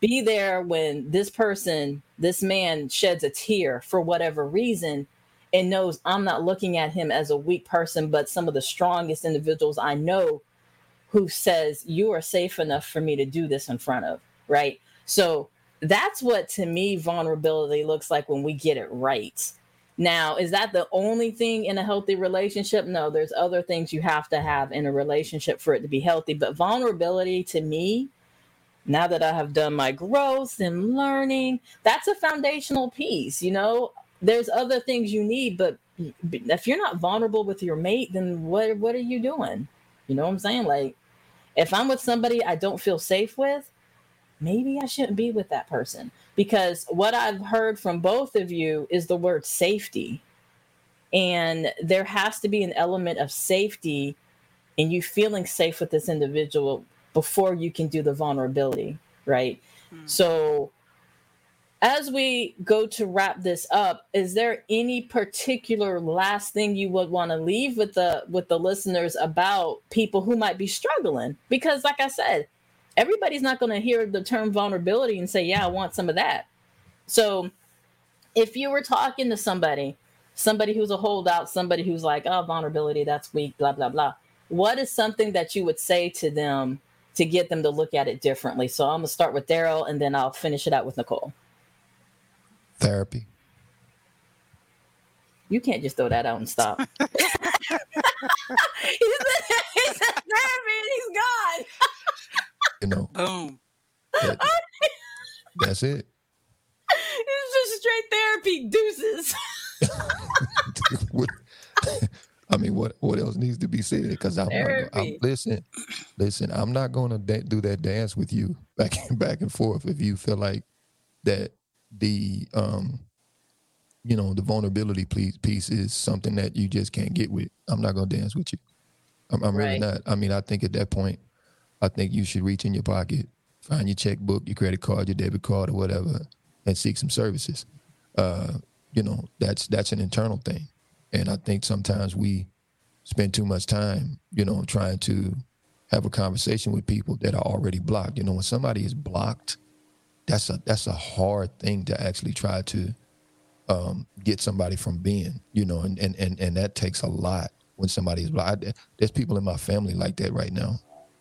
Be there when this person, this man sheds a tear for whatever reason and knows I'm not looking at him as a weak person, but some of the strongest individuals I know who says you are safe enough for me to do this in front of right? So that's what to me vulnerability looks like when we get it right. Now is that the only thing in a healthy relationship? No there's other things you have to have in a relationship for it to be healthy. But vulnerability to me now that i have done my growth and learning that's a foundational piece you know? There's other things you need but if you're not vulnerable with your mate then what what are you doing? You know what i'm saying? Like if I'm with somebody I don't feel safe with, maybe I shouldn't be with that person. Because what I've heard from both of you is the word safety. And there has to be an element of safety in you feeling safe with this individual before you can do the vulnerability, right? Hmm. So as we go to wrap this up, is there any particular last thing you would want to leave with the with the listeners about people who might be struggling? Because like I said, everybody's not going to hear the term vulnerability and say, "Yeah, I want some of that." So, if you were talking to somebody, somebody who's a holdout, somebody who's like, "Oh, vulnerability, that's weak," blah blah blah. What is something that you would say to them to get them to look at it differently? So, I'm going to start with Daryl and then I'll finish it out with Nicole. Therapy. You can't just throw that out and stop. he's, he's therapy and he's gone. You know, Boom. that- that's it. It's just straight therapy deuces. What- I mean, what what else needs to be said? Because I'm, not gonna- I'm listen, listen. I'm not going to da- do that dance with you back and back and forth if you feel like that the um, you know, the vulnerability piece, piece is something that you just can't get with. I'm not going to dance with you. I'm, I'm really Right. not. I mean, I think at that point, I think you should reach in your pocket, find your checkbook, your credit card, your debit card, or whatever, and seek some services. Uh, you know, that's that's an internal thing, and I think sometimes we spend too much time, you know, trying to have a conversation with people that are already blocked. You know, when somebody is blocked, that's a that's a hard thing to actually try to um, get somebody from being, you know, and, and and and that takes a lot when somebody is blocked. I- There's people in my family like that right now,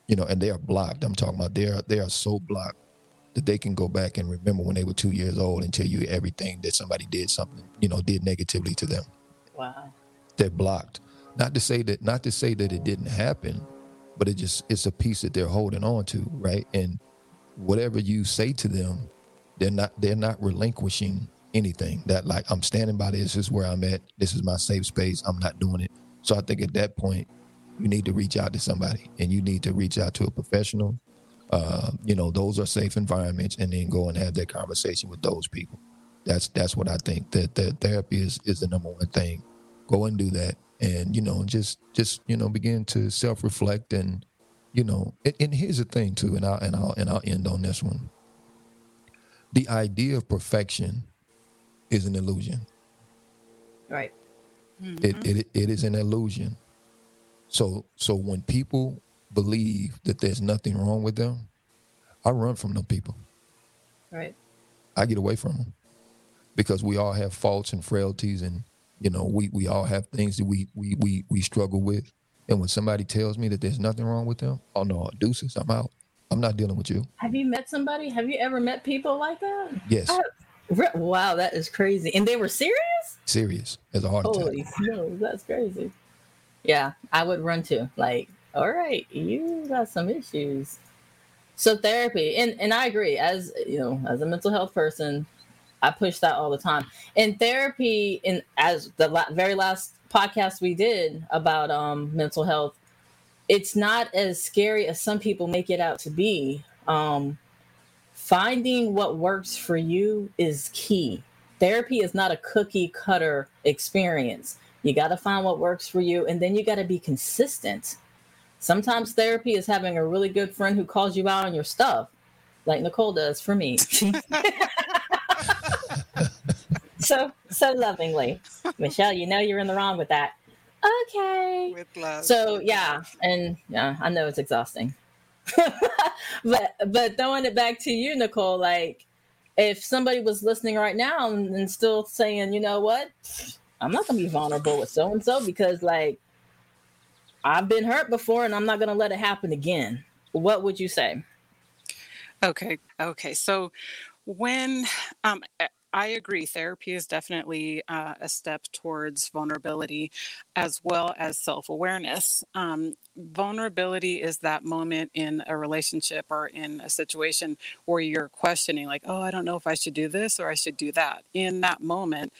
you know, and they are blocked. I'm talking about they are they are so blocked that they can go back and remember when they were two years old and tell you everything that somebody did something, you know, did negatively to them. Wow. They're blocked. Not to say that not to say that it didn't happen, but it just it's a piece that they're holding on to, right? And whatever you say to them, they're not they're not relinquishing anything. That like I'm standing by this, this is where I'm at, this is my safe space. I'm not doing it. So I think at that point, you need to reach out to somebody and you need to reach out to a professional. Uh, you know, those are safe environments and then go and have that conversation with those people. That's that's what I think. That that therapy is is the number one thing. Go and do that and you know, just just, you know, begin to self-reflect and you know, and, and here's the thing too, and I'll and I'll and I'll end on this one. The idea of perfection is an illusion. Right. It, mm-hmm. it it is an illusion. So so when people believe that there's nothing wrong with them, I run from them people. Right. I get away from them because we all have faults and frailties, and you know we we all have things that we we we we struggle with. And when somebody tells me that there's nothing wrong with them, oh no, deuces, I'm out. I'm not dealing with you. Have you met somebody? Have you ever met people like that? Yes, I- Re- Wow, that is crazy. And they were serious? serious as a heart attack. Holy smokes, that's crazy. Yeah, I would run to Like, all right, you got some issues. So therapy, and and I agree. As you know, as a mental health person, I push that all the time. And therapy, in as the la- very last podcast we did about um mental health, it's not as scary as some people make it out to be. Um, finding what works for you is key. Therapy is not a cookie cutter experience. You got to find what works for you, and then you got to be consistent. Sometimes therapy is having a really good friend who calls you out on your stuff, like Nicole does for me. so so lovingly, Michelle. You know you're in the wrong with that. Okay. With love. So yeah, and yeah, I know it's exhausting. but but throwing it back to you, Nicole, like if somebody was listening right now and, and still saying, you know what, I'm not gonna be vulnerable with so and so because like I've been hurt before and I'm not gonna let it happen again. What would you say? Okay. Okay. So when um, I- agree, therapy is definitely uh, a step towards vulnerability as well as self awareness. Um, vulnerability is that moment in a relationship or in a situation where you're questioning, like, oh, I don't know if I should do this or I should do that. In that moment,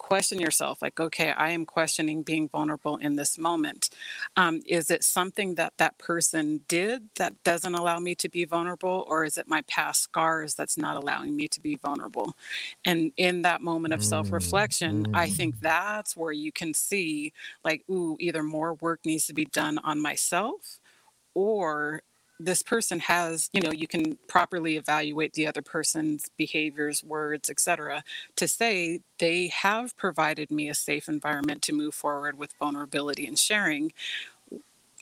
question yourself like okay i am questioning being vulnerable in this moment. Um, is it something that that person did that doesn't allow me to be vulnerable or is it my past scars that's not allowing me to be vulnerable? And in that moment of self-reflection i think that's where you can see like ooh either more work needs to be done on myself or this person has you know you can properly evaluate the other person's behaviors words etc to say they have provided me a safe environment to move forward with vulnerability and sharing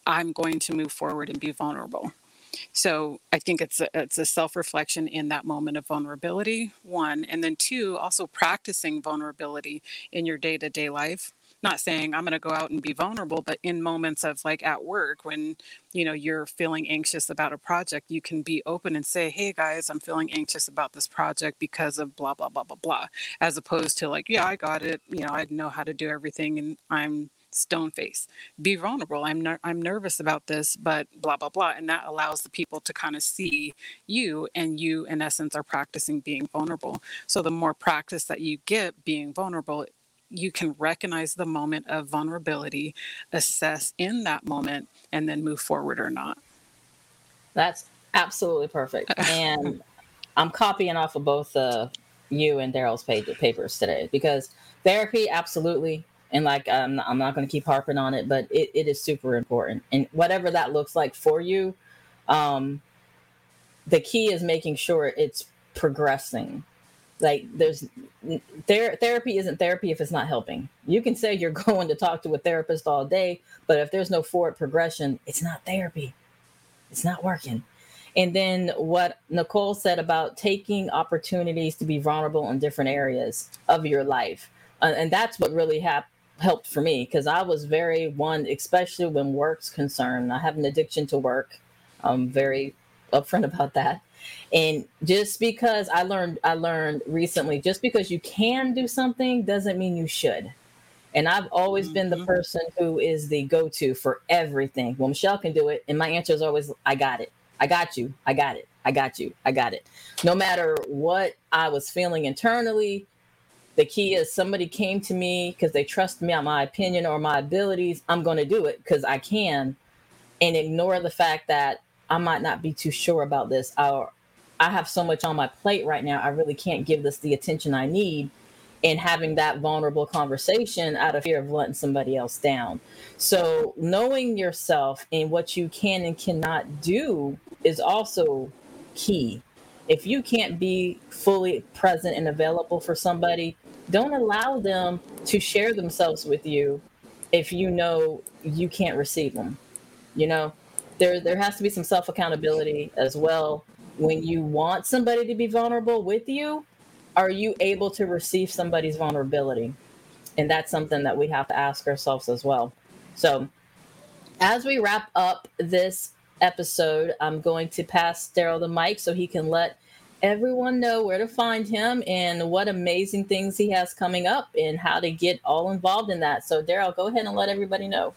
i'm going to move forward and be vulnerable so I think it's a, it's a self reflection in that moment of vulnerability, one. And then two, also practicing vulnerability in your day to day life. Not saying I'm going to go out and be vulnerable, but in moments of like at work when you know you're feeling anxious about a project, you can be open and say, "Hey guys, I'm feeling anxious about this project because of blah blah blah blah blah," as opposed to like, "Yeah, I got it. You know, I know how to do everything, and I'm stone face. Be vulnerable. I'm ner- i'm nervous about this but blah blah blah and that allows the people to kind of see you and you in essence are practicing being vulnerable. So the more practice that you get being vulnerable you can recognize the moment of vulnerability assess in that moment and then move forward or not. That's absolutely perfect. And i'm copying off of both uh, you and daryl's page, papers today because therapy absolutely. And like I'm, I'm not going to keep harping on it but it, it is super important. And whatever that looks like for you um the key is making sure it's progressing like there's ther- therapy isn't therapy if it's not helping you can say you're going to talk to a therapist all day but if there's no forward progression it's not therapy it's not working and then what nicole said about taking opportunities to be vulnerable in different areas of your life uh, and that's what really happened helped for me because I was very one, especially when work's concerned. I have an addiction to work. I'm very upfront about that. And just because I learned, I learned recently, just because you can do something doesn't mean you should. And I've always mm-hmm. been the mm-hmm. person who is the go-to for everything. Well, Michelle can do it, and my answer is always, "I got it. I got you. I got it. I got you. I got it." No matter what I was feeling internally, the key is somebody came to me because they trust me on my opinion or my abilities. I'm going to do it because I can, and ignore the fact that I might not be too sure about this. Or I have so much on my plate right now. I really can't give this the attention I need. And having that vulnerable conversation out of fear of letting somebody else down. So, knowing yourself and what you can and cannot do is also key if you can't be fully present and available for somebody, don't allow them to share themselves with you if you know you can't receive them. You know, there there has to be some self accountability as well. When you want somebody to be vulnerable with you, are you able to receive somebody's vulnerability? And that's something that we have to ask ourselves as well. So, as we wrap up this episode, I'm going to pass Daryl the mic so he can let everyone know where to find him and what amazing things he has coming up and how to get all involved in that. So, Daryl, go ahead and let everybody know.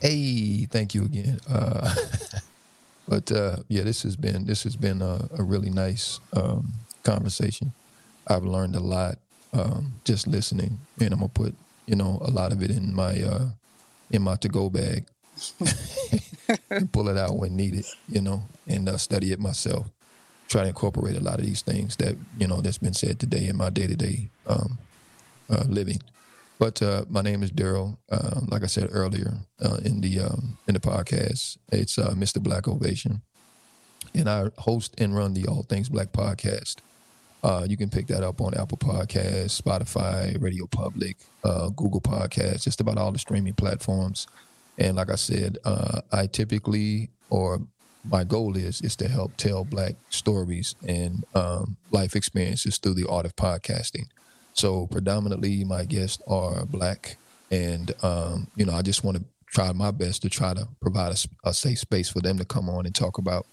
Hey, thank you again. Uh, but uh, yeah, this has been this has been a, a really nice um, conversation. I've learned a lot um, just listening, and I'm gonna put you know a lot of it in my uh, in my to go bag and pull it out when needed, you know, and uh, study it myself try to incorporate a lot of these things that you know that's been said today in my day to day living. But uh, my name is Daryl. Uh, like I said earlier uh, in the um, in the podcast, it's uh, Mr. Black Ovation, and I host and run the All Things Black podcast. Uh, you can pick that up on Apple Podcasts, Spotify, Radio Public, uh, Google Podcasts, just about all the streaming platforms. And like I said, I typically or my goal is is to help tell black stories and um, life experiences through the art of podcasting. So predominantly, my guests are black, and um, you know, I just want to try my best to try to provide a, a, safe space for them to come on and talk about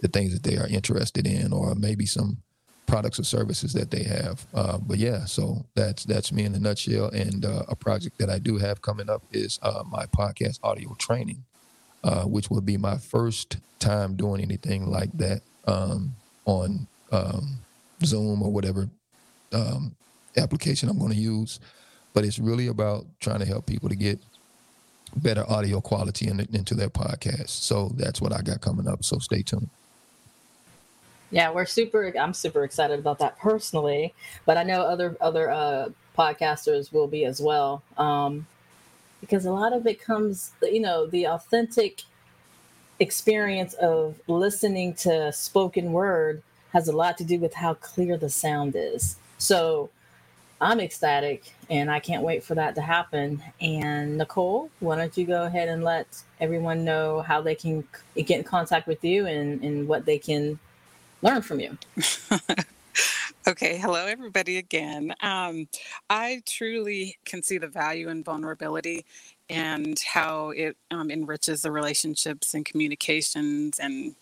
the things that they are interested in, or maybe some products or services that they have. Uh, but yeah, so that's that's me in a nutshell. And uh, a project that I do have coming up is uh, my podcast audio training uh, which will be my first time doing anything like that um, on um, Zoom or whatever um, application I'm going to use. But it's really about trying to help people to get better audio quality in, into their podcast. So that's what I got coming up. So stay tuned. Yeah, we're super. I'm super excited about that personally, but I know other other uh, podcasters will be as well. Um, because a lot of it comes, you know, the authentic experience of listening to spoken word has a lot to do with how clear the sound is. So I'm ecstatic and I can't wait for that to happen. And Nicole, why don't you go ahead and let everyone know how they can get in contact with you and, and what they can learn from you? Okay, hello everybody again. Um, I truly can see the value in vulnerability and how it um, enriches the relationships and communications and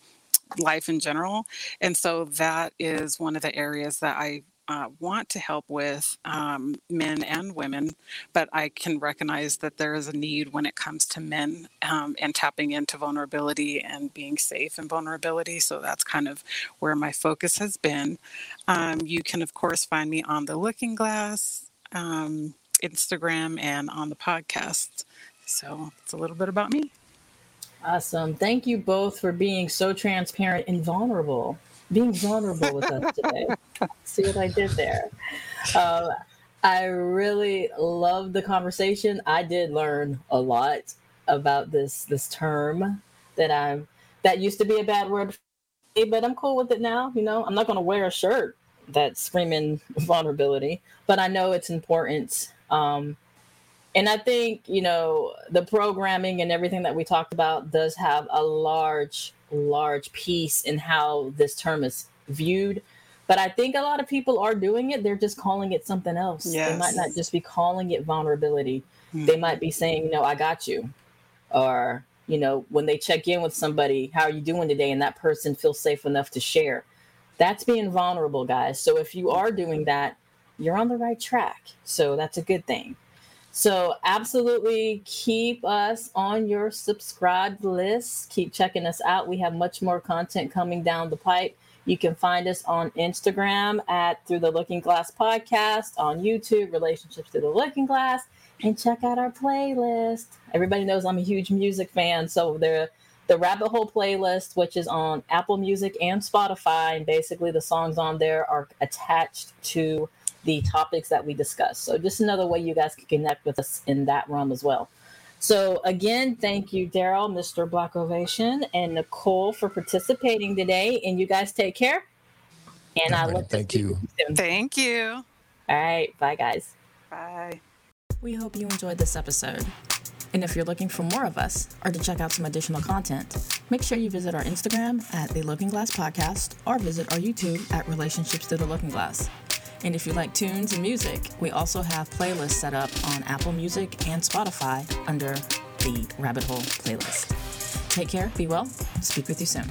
life in general. And so that is one of the areas that I uh, want to help with um, men and women, but I can recognize that there is a need when it comes to men um, and tapping into vulnerability and being safe in vulnerability. So that's kind of where my focus has been. Um, you can, of course, find me on the Looking Glass, um, Instagram, and on the podcast. So it's a little bit about me. Awesome. Thank you both for being so transparent and vulnerable being vulnerable with us today. See what I did there? Um, I really love the conversation. I did learn a lot about this this term that I'm that used to be a bad word, me, but I'm cool with it now. You know, I'm not going to wear a shirt that's screaming vulnerability, but I know it's important. Um, and I think you know the programming and everything that we talked about does have a large large piece in how this term is viewed. But I think a lot of people are doing it. They're just calling it something else. Yes. They might not just be calling it vulnerability. Mm-hmm. They might be saying, you know, I got you. Or, you know, when they check in with somebody, how are you doing today? And that person feels safe enough to share. That's being vulnerable, guys. So if you are doing that, you're on the right track. So that's a good thing. So, absolutely keep us on your subscribed list. Keep checking us out. We have much more content coming down the pipe. You can find us on Instagram at Through the Looking Glass Podcast, on YouTube, Relationships Through the Looking Glass, and check out our playlist. Everybody knows I'm a huge music fan, so the the Rabbit Hole playlist, which is on Apple Music and Spotify, and basically the songs on there are attached to the topics that we discuss. So just another way you guys can connect with us in that realm as well. So again, thank you, Daryl, Mr. Black Ovation, and Nicole for participating today. And you guys take care. And I look thank you. you thank you. All right, bye guys. Bye. We hope you enjoyed this episode. And if you're looking for more of us or to check out some additional content, make sure you visit our Instagram at the Looking Glass Podcast or visit our YouTube at Relationships Through the Looking Glass. And if you like tunes and music, we also have playlists set up on Apple Music and Spotify under the Rabbit Hole playlist. Take care, be well, speak with you soon.